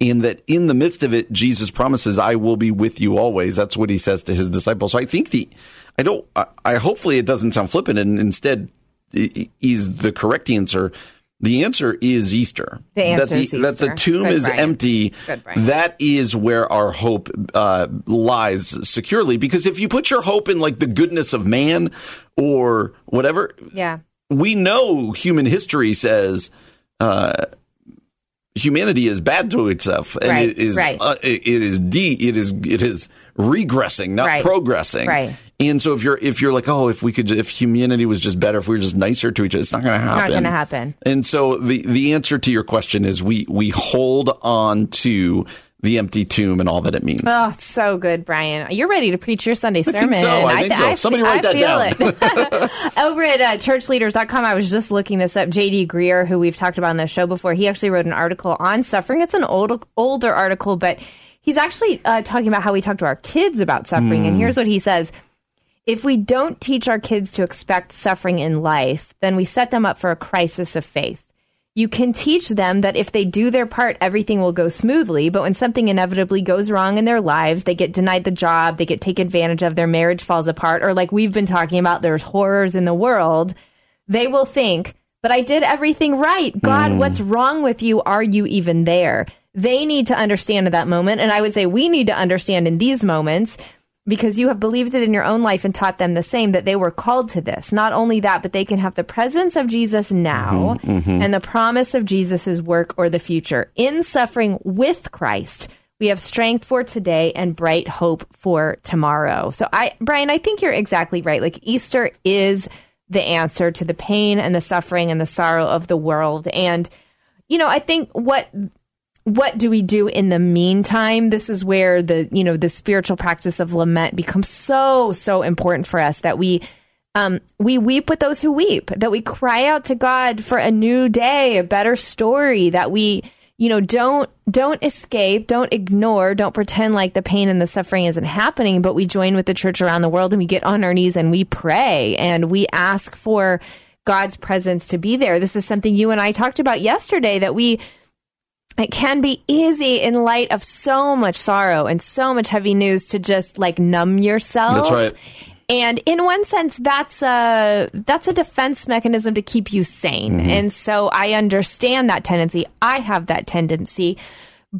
And that in the midst of it, Jesus promises, I will be with you always. That's what he says to his disciples. So I think the, I don't, I, I hopefully it doesn't sound flippant and instead is the correct answer. The answer is Easter. The answer that the, is That Easter. the tomb is Brian. empty. Good. That is where our hope uh, lies securely. Because if you put your hope in like the goodness of man or whatever, Yeah. we know human history says uh, humanity is bad to itself, and Right, it is right. uh, it it is de it is it is regressing, not Right, progressing. right. And so if you're if you're like, oh, if we could, if humanity was just better, if we were just nicer to each other, it's not going to happen. Not gonna happen. And so the the answer to your question is we we hold on to the empty tomb and all that it means. Oh, it's so good, Brian. You're ready to preach your Sunday think sermon. so. I think so. I, Somebody I write that feel down. it. Over at uh, churchleaders.com, I was just looking this up. J.D. Greear, who we've talked about on the show before, he actually wrote an article on suffering. It's an old, older article, but he's actually uh, talking about how we talk to our kids about suffering. Hmm. And here's what he says. If we don't teach our kids to expect suffering in life, then we set them up for a crisis of faith. You can teach them that if they do their part, everything will go smoothly. But when something inevitably goes wrong in their lives, they get denied the job, they get taken advantage of, their marriage falls apart, or like we've been talking about, there's horrors in the world, they will think, but I did everything right. God, mm. what's wrong with you? Are you even there? They need to understand at that moment. And I would say we need to understand in these moments because you have believed it in your own life and taught them the same that they were called to this. Not only that, but they can have the presence of Jesus now mm-hmm, mm-hmm. and the promise of Jesus' work or the future. In suffering with Christ, we have strength for today and bright hope for tomorrow. So I Brian, I think you're exactly right. Like Easter is the answer to the pain and the suffering and the sorrow of the world. And you know, I think what what do we do in the meantime? This is where the you know the spiritual practice of lament becomes so so important for us that we um, we weep with those who weep that we cry out to god for a new day a better story that we you know don't don't escape don't ignore don't pretend like the pain and the suffering isn't happening but we join with the church around the world and we get on our knees and we pray and we ask for god's presence to be there. This is something you and i talked about yesterday that we it can be easy in light of so much sorrow and so much heavy news to just like numb yourself. That's right. And in one sense, that's a that's a defense mechanism to keep you sane. Mm-hmm. And so I understand that tendency. I have that tendency.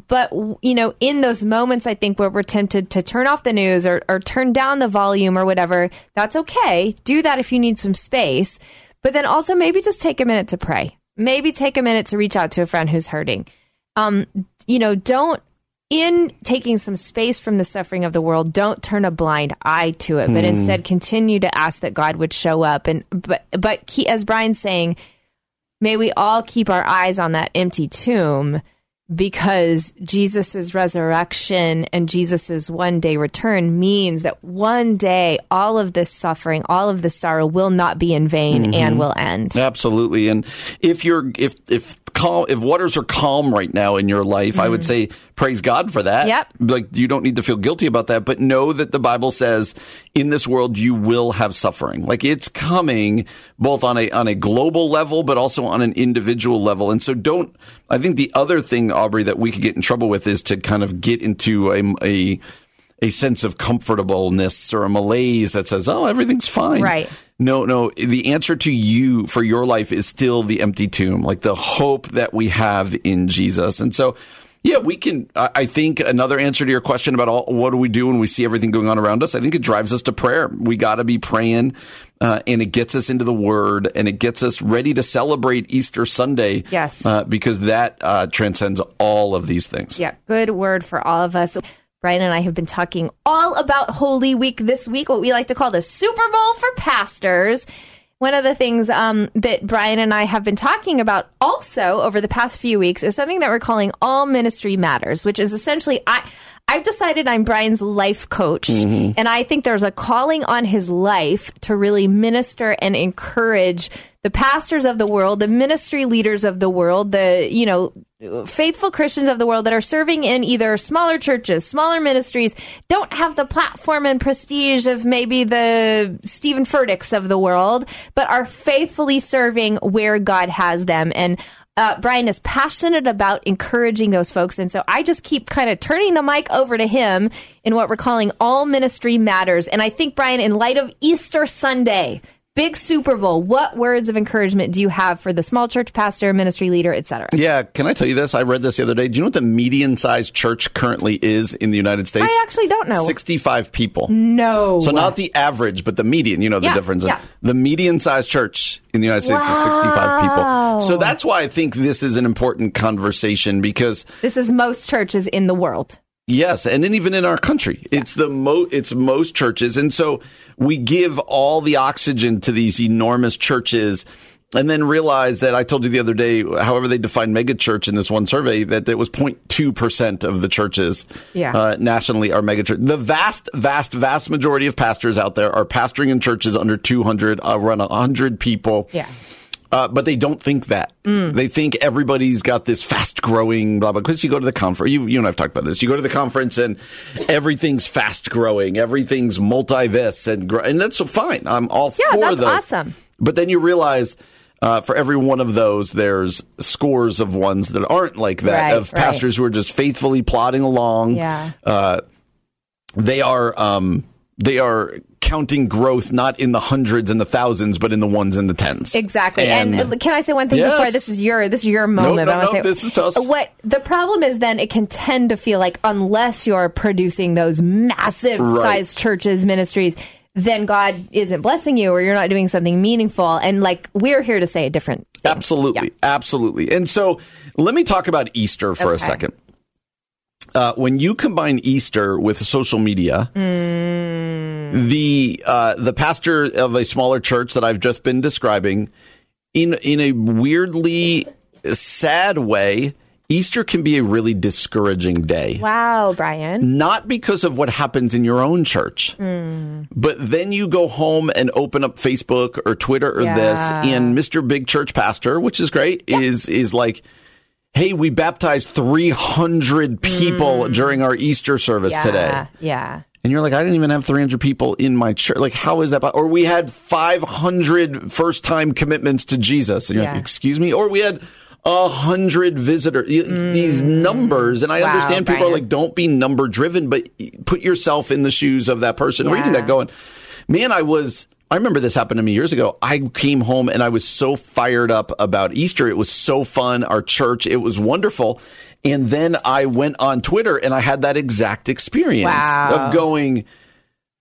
But you know, in those moments, I think where we're tempted to turn off the news or, or turn down the volume or whatever, that's okay. Do that if you need some space. But then also maybe just take a minute to pray. Maybe take a minute to reach out to a friend who's hurting um, you know, don't in taking some space from the suffering of the world, don't turn a blind eye to it, but instead continue to ask that God would show up. And but but he, as Brian's saying, may we all keep our eyes on that empty tomb because Jesus's resurrection and Jesus's one day return means that one day all of this suffering, all of this sorrow will not be in vain and will end. Absolutely. And if you're if if calm, if waters are calm right now in your life, I would mm. say praise God for that. Yep. Like you don't need to feel guilty about that, but know that the Bible says in this world you will have suffering. Like it's coming both on a on a global level, but also on an individual level. And so don't. I think the other thing, Aubrey, that we could get in trouble with is to kind of get into a a a sense of comfortableness or a malaise that says, "Oh, everything's fine." Right. No, no. The answer to you for your life is still the empty tomb, like the hope that we have in Jesus. And so, yeah, we can. I think another answer to your question about all, what do we do when we see everything going on around us, I think it drives us to prayer. We got to be praying, uh, and it gets us into the Word, and it gets us ready to celebrate Easter Sunday. Yes. uh, because that uh, transcends all of these things. Yeah, good word for all of us. Brian and I have been talking all about Holy Week this week, what we like to call the Super Bowl for pastors. One of the things um, that Brian and I have been talking about also over the past few weeks is something that we're calling All Ministry Matters, which is essentially I. I've decided I'm Brian's life coach, and I think there's a calling on his life to really minister and encourage the pastors of the world, the ministry leaders of the world, the you know faithful Christians of the world that are serving in either smaller churches, smaller ministries, don't have the platform and prestige of maybe the Steven Furticks of the world, but are faithfully serving where God has them. And uh, Brian is passionate about encouraging those folks. And so I just keep kind of turning the mic over to him in what we're calling All Ministry Matters. And I think, Brian, in light of Easter Sunday, Big Super Bowl. What words of encouragement do you have for the small church pastor, ministry leader, etc.? Yeah, can I tell you this? I read this the other day. Do you know what the median sized church currently is in the United States? I actually don't know. 65 people. No. So not the average, but the median. You know the Yeah, difference. yeah. The median sized church in the United States is 65 people. So that's why I think this is an important conversation because This is most churches in the world. Yes, and then even in our country, it's the mo it's most churches, and so we give all the oxygen to these enormous churches, and then realize that I told you the other day, however they define mega church in this one survey, that it was 0.2 percent of the churches Yeah. uh, nationally are mega church. The vast, vast, vast majority of pastors out there are pastoring in churches under 200, uh, around 100 people. Yeah. Uh, but they don't think that. Mm. They think everybody's got this fast growing, blah, blah. Because you go to the conference, you, you and I've talked about this. You go to the conference and everything's fast growing, everything's multi this, and, gr- and that's fine. I'm all. Yeah, for that's those. awesome. But then you realize uh, for every one of those, there's scores of ones that aren't like that, Right, of right. pastors who are just faithfully plodding along. Yeah. Uh, they are. Um, they are counting growth not in the hundreds and the thousands, but in the ones and the tens. Exactly. And, uh, can I say one thing Yes. before this is your this is your moment? no, I wanna say, this is us. What the problem is then it can tend to feel like unless you're producing those massive Right. sized churches, ministries, then God isn't blessing you or you're not doing something meaningful. And like we're here to say a different thing. Absolutely, absolutely. And so let me talk about Easter for a second. Uh, when you combine Easter with social media, Mm. the uh, the pastor of a smaller church that I've just been describing, in in a weirdly sad way, Easter can be a really discouraging day. Wow, Brian. Not because of what happens in your own church, but then you go home and open up Facebook or Twitter or Yeah. this, and Mr. Big Church Pastor, which is great, is is like, "Hey, we baptized 300 people during our Easter service Yeah. today." Yeah. And you're like, I didn't even have 300 people in my church. Like, how is that? Or we had 500 first time commitments to Jesus. And you're Yeah. like, excuse me? Or we had a hundred visitors. Y- These numbers, and I Mm. Wow, understand people are like, don't be number driven, but put yourself in the shoes of that person reading that going, man, I was. I remember this happened to me years ago. I came home and I was so fired up about Easter. It was so fun. Our church, it was wonderful. And then I went on Twitter and I had that exact experience Wow. of going,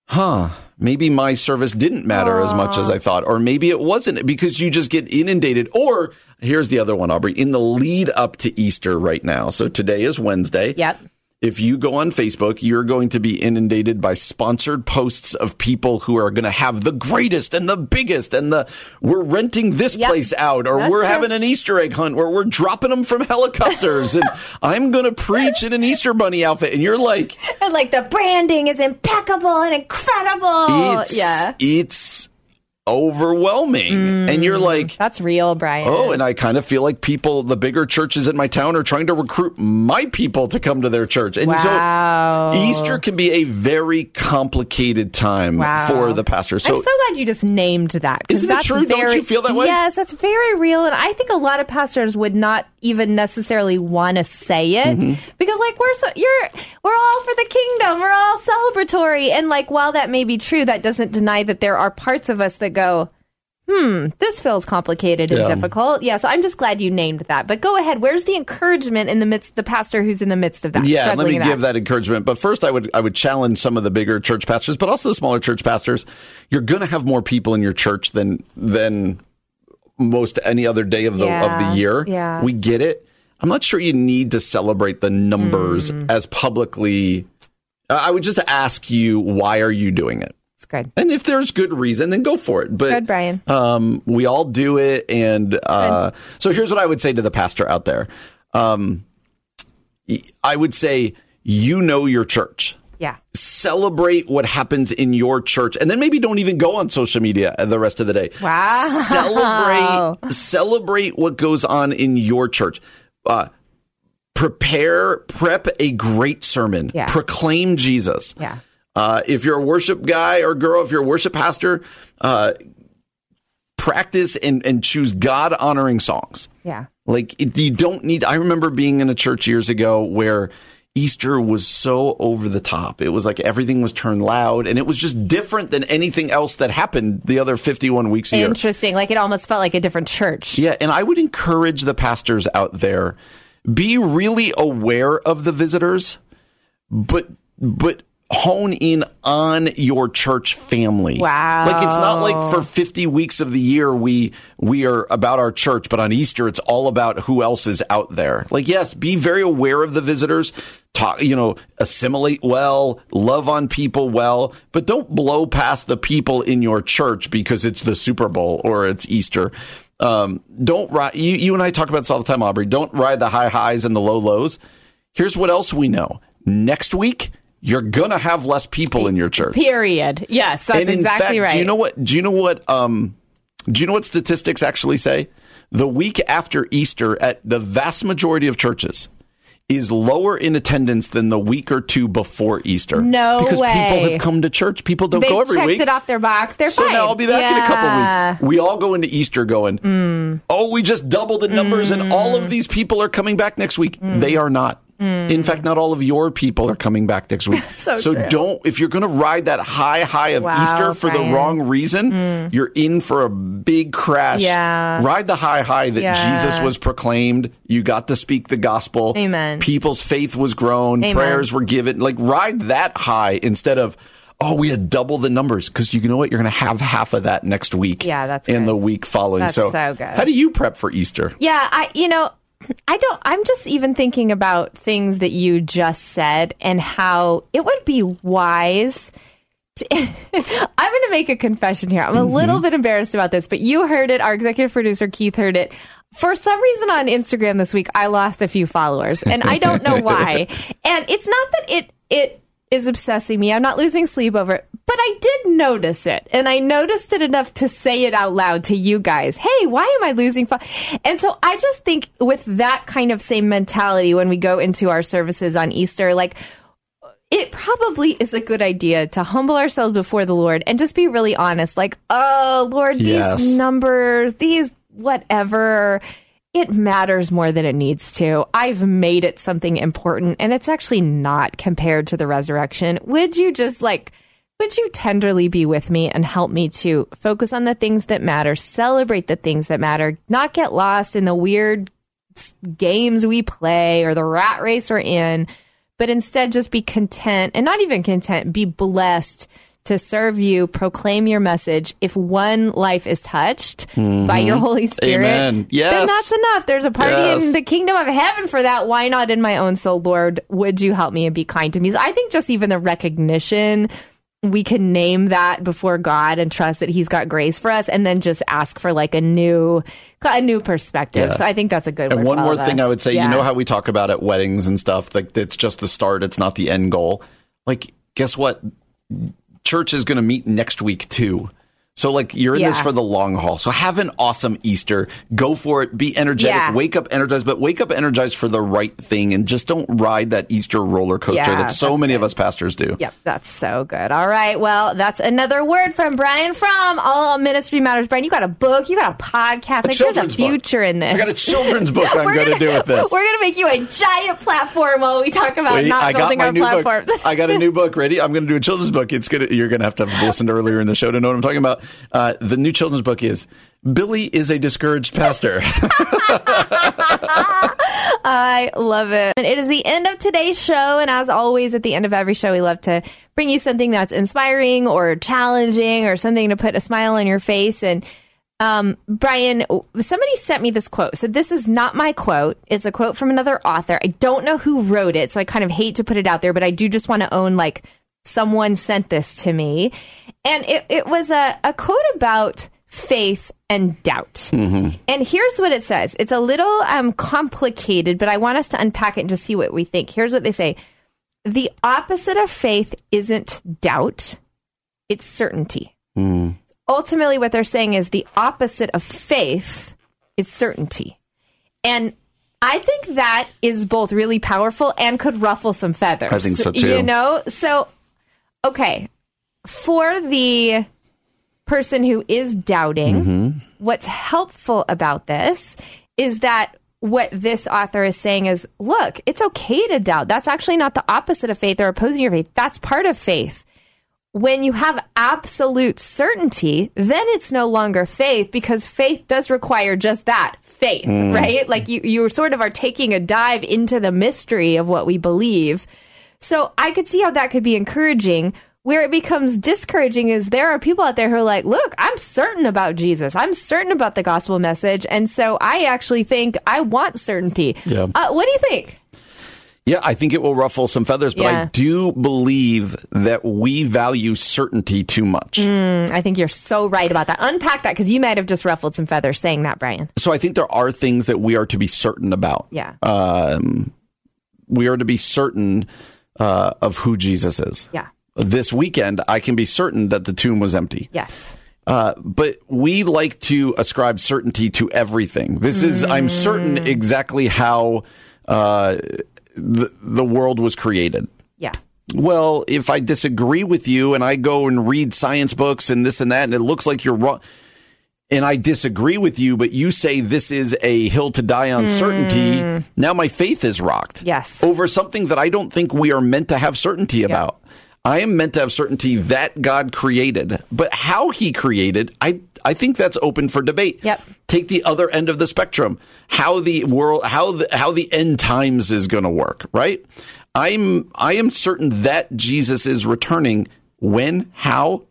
huh, maybe my service didn't matter as much as I thought, or maybe it wasn't because you just get inundated. Or here's the other one, Aubrey, in the lead up to Easter right now. So today is Wednesday. Yep. If you go on Facebook, you're going to be inundated by sponsored posts of people who are going to have the greatest and the biggest and the we're renting this Yep. place out or That's we're true. having an Easter egg hunt where we're dropping them from helicopters and I'm going to preach in an Easter bunny outfit and you're like And like the branding is impeccable and incredible. it's yeah. it's overwhelming. and you're like, That's real, Brian. Oh, and I kind of feel like people, the bigger churches in my town, are trying to recruit my people to come to their church. And Wow. so Easter can be a very complicated time Wow. for the pastor. So, I'm so glad you just named that. Isn't it that's true? Don't you feel that way? Yes, that's very real. And I think a lot of pastors would not even necessarily want to say it Mm-hmm. because, like, we're so you're we're all for the kingdom. We're all celebratory. And like, while that may be true, that doesn't deny that there are parts of us that go. Hmm, this feels complicated and Yeah. difficult. Yeah, so I'm just glad you named that. But go ahead. Where's the encouragement in the midst, the pastor who's in the midst of that? yeah, let me in give that encouragement. But first, I would I would challenge some of the bigger church pastors, but also the smaller church pastors. You're going to have more people in your church than than most any other day of the of the year. yeah. we get it. I'm not sure you need to celebrate the numbers Mm. as publicly. I would just ask you, why are you doing it? It's good. And if there's good reason, then go for it. But Good, Brian. Um, we all do it, and uh, so here's what I would say to the pastor out there. Um, I would say, you know your church. Yeah. Celebrate what happens in your church, and then maybe don't even go on social media the rest of the day. Wow. Celebrate, celebrate what goes on in your church. Uh, prepare, prep a great sermon. Yeah. Proclaim Jesus. Yeah. Uh, if you're a worship guy or girl, if you're a worship pastor, uh, practice and, and choose God honoring songs. Yeah. Like it, you don't need. I remember being in a church years ago where Easter was so over the top. It was like everything was turned loud, and it was just different than anything else that happened the other 51 weeks a year. Interesting. Like it almost felt like a different church. Yeah, and I would encourage the pastors out there be really aware of the visitors, but but hone in on your church family. Wow. Like it's not like for 50 weeks of the year we we are about our church, but on Easter it's all about who else is out there. Like yes, be very aware of the visitors. Talk, you know, assimilate well, love on people well, but don't blow past the people in your church because it's the Super Bowl or it's Easter. Um, don't ride. You, you and I talk about this all the time, Aubrey. Don't ride the high highs and the low lows. Here's what else we know. Next week, you're gonna have less people in your church. Period. Yes, that's exactly fact, right. do you know what? Do you know what? Um, do you know what statistics actually say? The week after Easter, at the vast majority of churches, is lower in attendance than the week or two before Easter. No because people have come to church. People don't They've go every checked week. it off their box. They're So fine. now I'll be back in a couple Yeah. weeks. We all go into Easter going, oh, we just doubled the numbers and all Mm. of these people are coming back next week. They are not. In fact, not all of your people are coming back next week. So true. don't, if you're going to ride that high high of Wow, Easter for Brian. the wrong reason, mm. you're in for a big crash. Yeah. Ride the high high that Yeah. Jesus was proclaimed. You got to speak the gospel. Amen. People's faith was grown. Amen. Prayers were given. Like ride that high instead of, oh, we had double the numbers because you know what? You're going to have half of that next week. Yeah, that's in good. the week following. That's so, so good. How do you prep for Easter? Yeah, I you know, I don't I'm just even thinking about things that you just said and how it would be wise to, I'm going to make a confession here. I'm a Mm-hmm. little bit embarrassed about this, but you heard it. Our executive producer Keith heard it. For some reason on Instagram this week, I lost a few followers, and I don't know why. and it's not that it it is obsessing me. I'm not losing sleep over it, but I did notice it, and I noticed it enough to say it out loud to you guys. Hey, why am I losing? Fo-? And so I just think with that kind of same mentality when we go into our services on Easter, like it probably is a good idea to humble ourselves before the Lord and just be really honest. Like, oh, Lord, these Yes. numbers, these whatever, it matters more than it needs to. I've made it something important and it's actually not compared to the resurrection. Would you just like, would you tenderly be with me and help me to focus on the things that matter, celebrate the things that matter, not get lost in the weird games we play or the rat race we're in, but instead just be content and not even content, be blessed to serve you, proclaim your message. If one life is touched by your mm-hmm. Holy Spirit, Amen. then that's enough. There's a party Yes. in the kingdom of heaven for that. Why not in my own soul, Lord? Would you help me and be kind to me? So I think just even the recognition we can name that before God and trust that He's got grace for us, and then just ask for like a new, a new perspective. Yeah. So I think that's a good. One. And one more thing us. I would say, Yeah. you know how we talk about at weddings and stuff, like it's just the start, it's not the end goal. Like, guess what? Church is going to meet next week too. So like you're in this for the long haul. So have an awesome Easter. Go for it. Be energetic. Yeah. Wake up energized, but wake up energized for the right thing and just don't ride that Easter roller coaster Yeah, that so many of us pastors do. Yep, that's so good. All right, well, that's another word from Brian from All Ministry Matters. Brian, you got a book, you got a podcast. like, there's a children's book. future in this. I got a children's book I'm We're going to do with this. We're going to make you a giant platform while we talk about Wait, not I got building our platforms. I got a new book ready. I'm going to do a children's book. It's gonna. You're going to have to have listened earlier in the show to know what I'm talking about. Uh, the new children's book is Billy is a discouraged pastor. I love it. And it is the end of today's show. And as always, at the end of every show, we love to bring you something that's inspiring or challenging or something to put a smile on your face. And um, Brian, somebody sent me this quote. So this is not my quote. It's a quote from another author. I don't know who wrote it, so I kind of hate to put it out there, but I do just want to own like someone sent this to me. And it, it was a, a quote about faith and doubt. And here's what it says. It's a little um, complicated, but I want us to unpack it and just see what we think. Here's what they say. The opposite of faith isn't doubt, it's certainty ultimately what they're saying is the opposite of faith is certainty. And I think that is both really powerful and could ruffle some feathers. I think so, too. You know? So, okay, for the person who is doubting, Mm-hmm. what's helpful about this is that what this author is saying is look, it's okay to doubt. That's actually not the opposite of faith or opposing your faith. That's part of faith when you have absolute certainty, then it's no longer faith because faith does require just that faith, right? Like you, you sort of are taking a dive into the mystery of what we believe. So I could see how that could be encouraging. Where it becomes discouraging is there are people out there who are like, look, I'm certain about Jesus. I'm certain about the gospel message. And so I actually think I want certainty. Yeah. Uh, what do you think? yeah, I think it will ruffle some feathers, but I do believe that we value certainty too much. I think you're so right about that. Unpack that because you might have just ruffled some feathers saying that, Brian. So I think there are things that we are to be certain about. Yeah. Um, we are to be certain uh, of who Jesus is. Yeah. This weekend, I can be certain that the tomb was empty. Yes. Uh, but we like to ascribe certainty to everything. This is, I'm certain exactly how uh, the, the world was created. Yeah. Well, if I disagree with you and I go and read science books and this and that, and it looks like you're wrong, and I disagree with you, but you say this is a hill to die on certainty, hmm. now my faith is rocked. Yes. Over something that I don't think we are meant to have certainty about. I am meant to have certainty that God created, but how he created, I, I think that's open for debate. Yep. Take the other end of the spectrum. How the world, how the, how the end times is going to work, right? I'm, I am certain that Jesus is returning. When, how,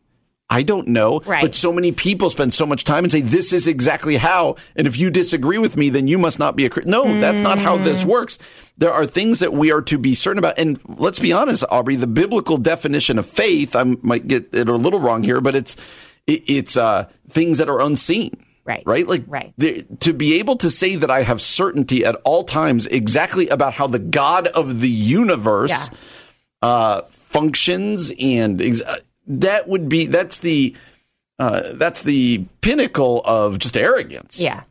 I don't know. Right. But so many people spend so much time and say, this is exactly how. And if you disagree with me, then you must not be a Christian. No, that's not how Mm. this works. There are things that we are to be certain about. And let's be honest, Aubrey, the biblical definition of faith, I might get it a little wrong here, but it's, it, it's, uh, things that are unseen. Right. Right. Like, Right. the- to be able to say that I have certainty at all times exactly about how the God of the universe, Yeah. uh, functions and ex- uh, that would be that's the uh, that's the pinnacle of just arrogance. Yeah.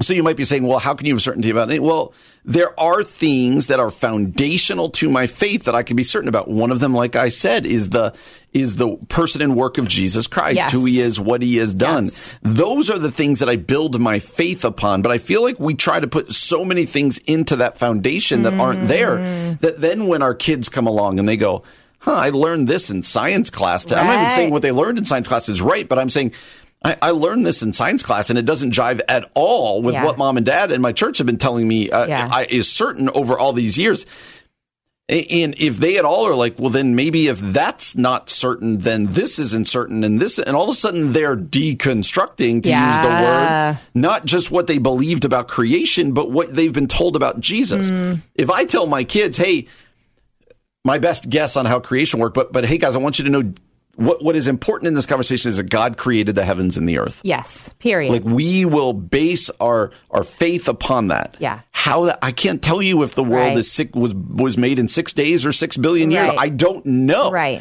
So you might be saying, well, how can you have certainty about it? Well, there are things that are foundational to my faith that I can be certain about. One of them, like I said, is the is the person and work of Jesus Christ, Yes. who he is, what he has done. Yes. Those are the things that I build my faith upon. But I feel like we try to put so many things into that foundation that aren't there Mm. that then when our kids come along and they go, huh, I learned this in science class. I'm not even saying what they learned in science class is right, but I'm saying I, I learned this in science class and it doesn't jive at all with Yeah. what mom and dad and my church have been telling me uh, Yeah. I, is certain over all these years. And if they at all are like, well, then maybe if that's not certain, then this isn't certain, and this, and all of a sudden they're deconstructing, to use the word, not just what they believed about creation, but what they've been told about Jesus. Mm. If I tell my kids, hey, my best guess on how creation worked, but but hey guys, I want you to know what what is important in this conversation is that God created the heavens and the earth. Yes. Period. Like we will base our our faith upon that. Yeah. How that I can't tell you if the world Right. is six was was made in six days or six billion years. Right. I don't know. Right.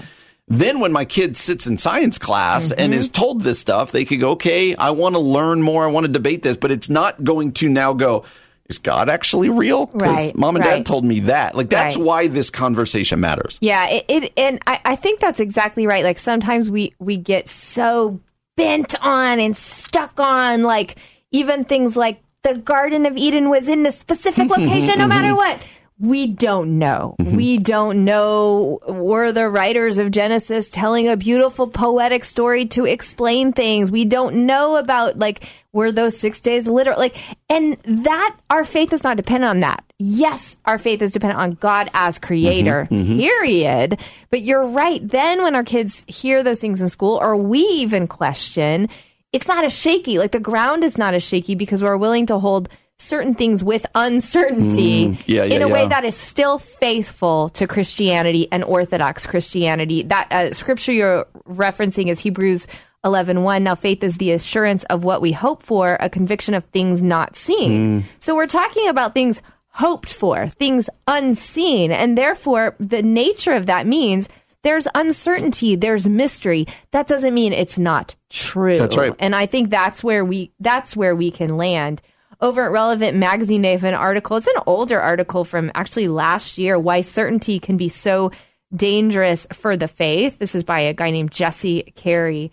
Then when my kid sits in science class and Mm-hmm. is told this stuff, they could go, okay, I want to learn more. I want to debate this, but it's not going to now go, is God actually real? Right, mom and right. dad told me that. Like, that's Right. why this conversation matters. Yeah, it, it and I, I think that's exactly right. Like sometimes we we get so bent on and stuck on like even things like the Garden of Eden was in a specific location no matter what. We don't know. Mm-hmm. We don't know. Were the writers of Genesis telling a beautiful poetic story to explain things? We don't know about like were those six days literal? Like, and that our faith is not dependent on that. Yes, our faith is dependent on God as creator, mm-hmm. Mm-hmm. period. But you're right. Then when our kids hear those things in school, or we even question, it's not as shaky. Like the ground is not as shaky because we're willing to hold certain things with uncertainty yeah, yeah, in a way that is still faithful to Christianity and Orthodox Christianity. That uh, scripture you're referencing is Hebrews 11:1. Now faith is the assurance of what we hope for, a conviction of things not seen. So we're talking about things hoped for, things unseen, and therefore the nature of that means there's uncertainty, there's mystery. That doesn't mean it's not true. That's right. And I think that's where we that's where we can land. Over at Relevant Magazine, they have an article. It's an older article from actually last year. Why certainty can be so dangerous for the faith. This is by a guy named Jesse Carey,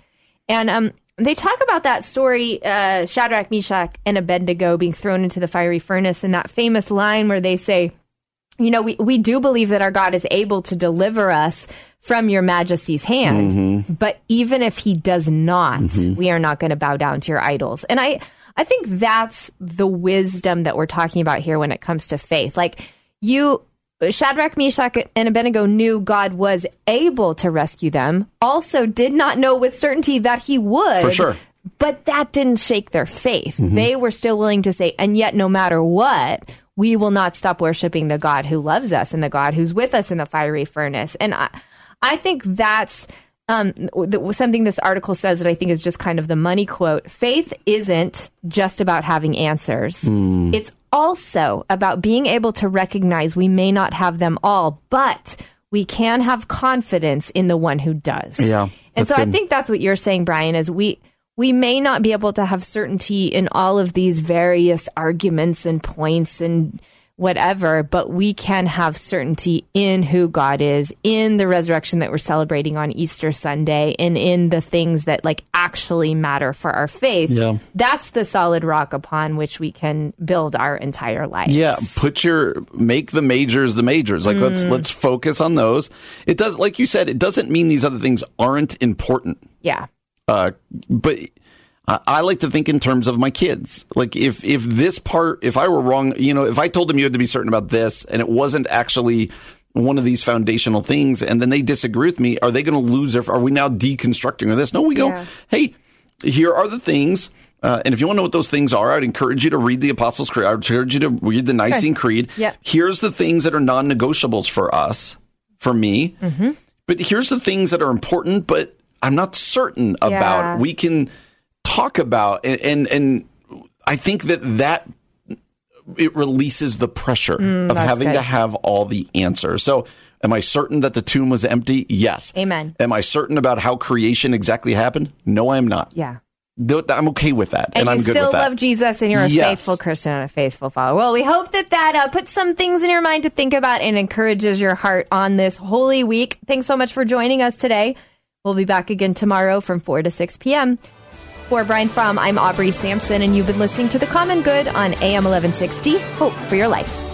and um, they talk about that story: uh, Shadrach, Meshach, and Abednego being thrown into the fiery furnace, and that famous line where they say, you know, we, we do believe that our God is able to deliver us from your majesty's hand. But even if he does not, we are not going to bow down to your idols. And I, I think that's the wisdom that we're talking about here when it comes to faith. Like you, Shadrach, Meshach, and Abednego knew God was able to rescue them, also did not know with certainty that he would. For sure. But that didn't shake their faith. Mm-hmm. They were still willing to say, and yet, no matter what, we will not stop worshiping the God who loves us and the God who's with us in the fiery furnace. And I, I think that's um, th- something this article says that I think is just kind of the money quote. Faith isn't just about having answers. It's also about being able to recognize we may not have them all, but we can have confidence in the one who does. Yeah, And so I think that's what you're saying, Brian, is we we may not be able to have certainty in all of these various arguments and points and whatever, but we can have certainty in who God is, in the resurrection that we're celebrating on Easter Sunday, and in the things that like actually matter for our faith. Yeah. That's the solid rock upon which we can build our entire life. Yeah, put your make the majors the majors. Like Mm. let's let's focus on those. It does like you said, it doesn't mean these other things aren't important. Yeah. Uh, but I, I like to think in terms of my kids. Like if if this part, if I were wrong, you know, if I told them you had to be certain about this, and it wasn't actually one of these foundational things, and then they disagree with me, are they going to lose their? Are we now deconstructing this? No, we go. Yeah. Hey, here are the things. Uh, and if you want to know what those things are, I'd encourage you to read the Apostles' Creed. I'd encourage you to read the Nicene Creed. Yep. Here's the things that are non-negotiables for us, for me. Mm-hmm. But here's the things that are important, but I'm not certain Yeah. about. We can talk about, and, and and I think that that it releases the pressure of Mm, that's having good. to have all the answers. So, am I certain that the tomb was empty? Yes. Amen. Am I certain about how creation exactly happened? No, I am not. Yeah. I'm okay with that, and, and, I'm you good still with that. love Jesus and you're a Yes. faithful Christian and a faithful follower. Well, we hope that that uh, puts some things in your mind to think about and encourages your heart on this holy week. Thanks so much for joining us today. We'll be back again tomorrow from 4 to 6 p.m. For Brian Fromm, I'm Aubrey Sampson, and you've been listening to The Common Good on AM 1160. Hope for your life.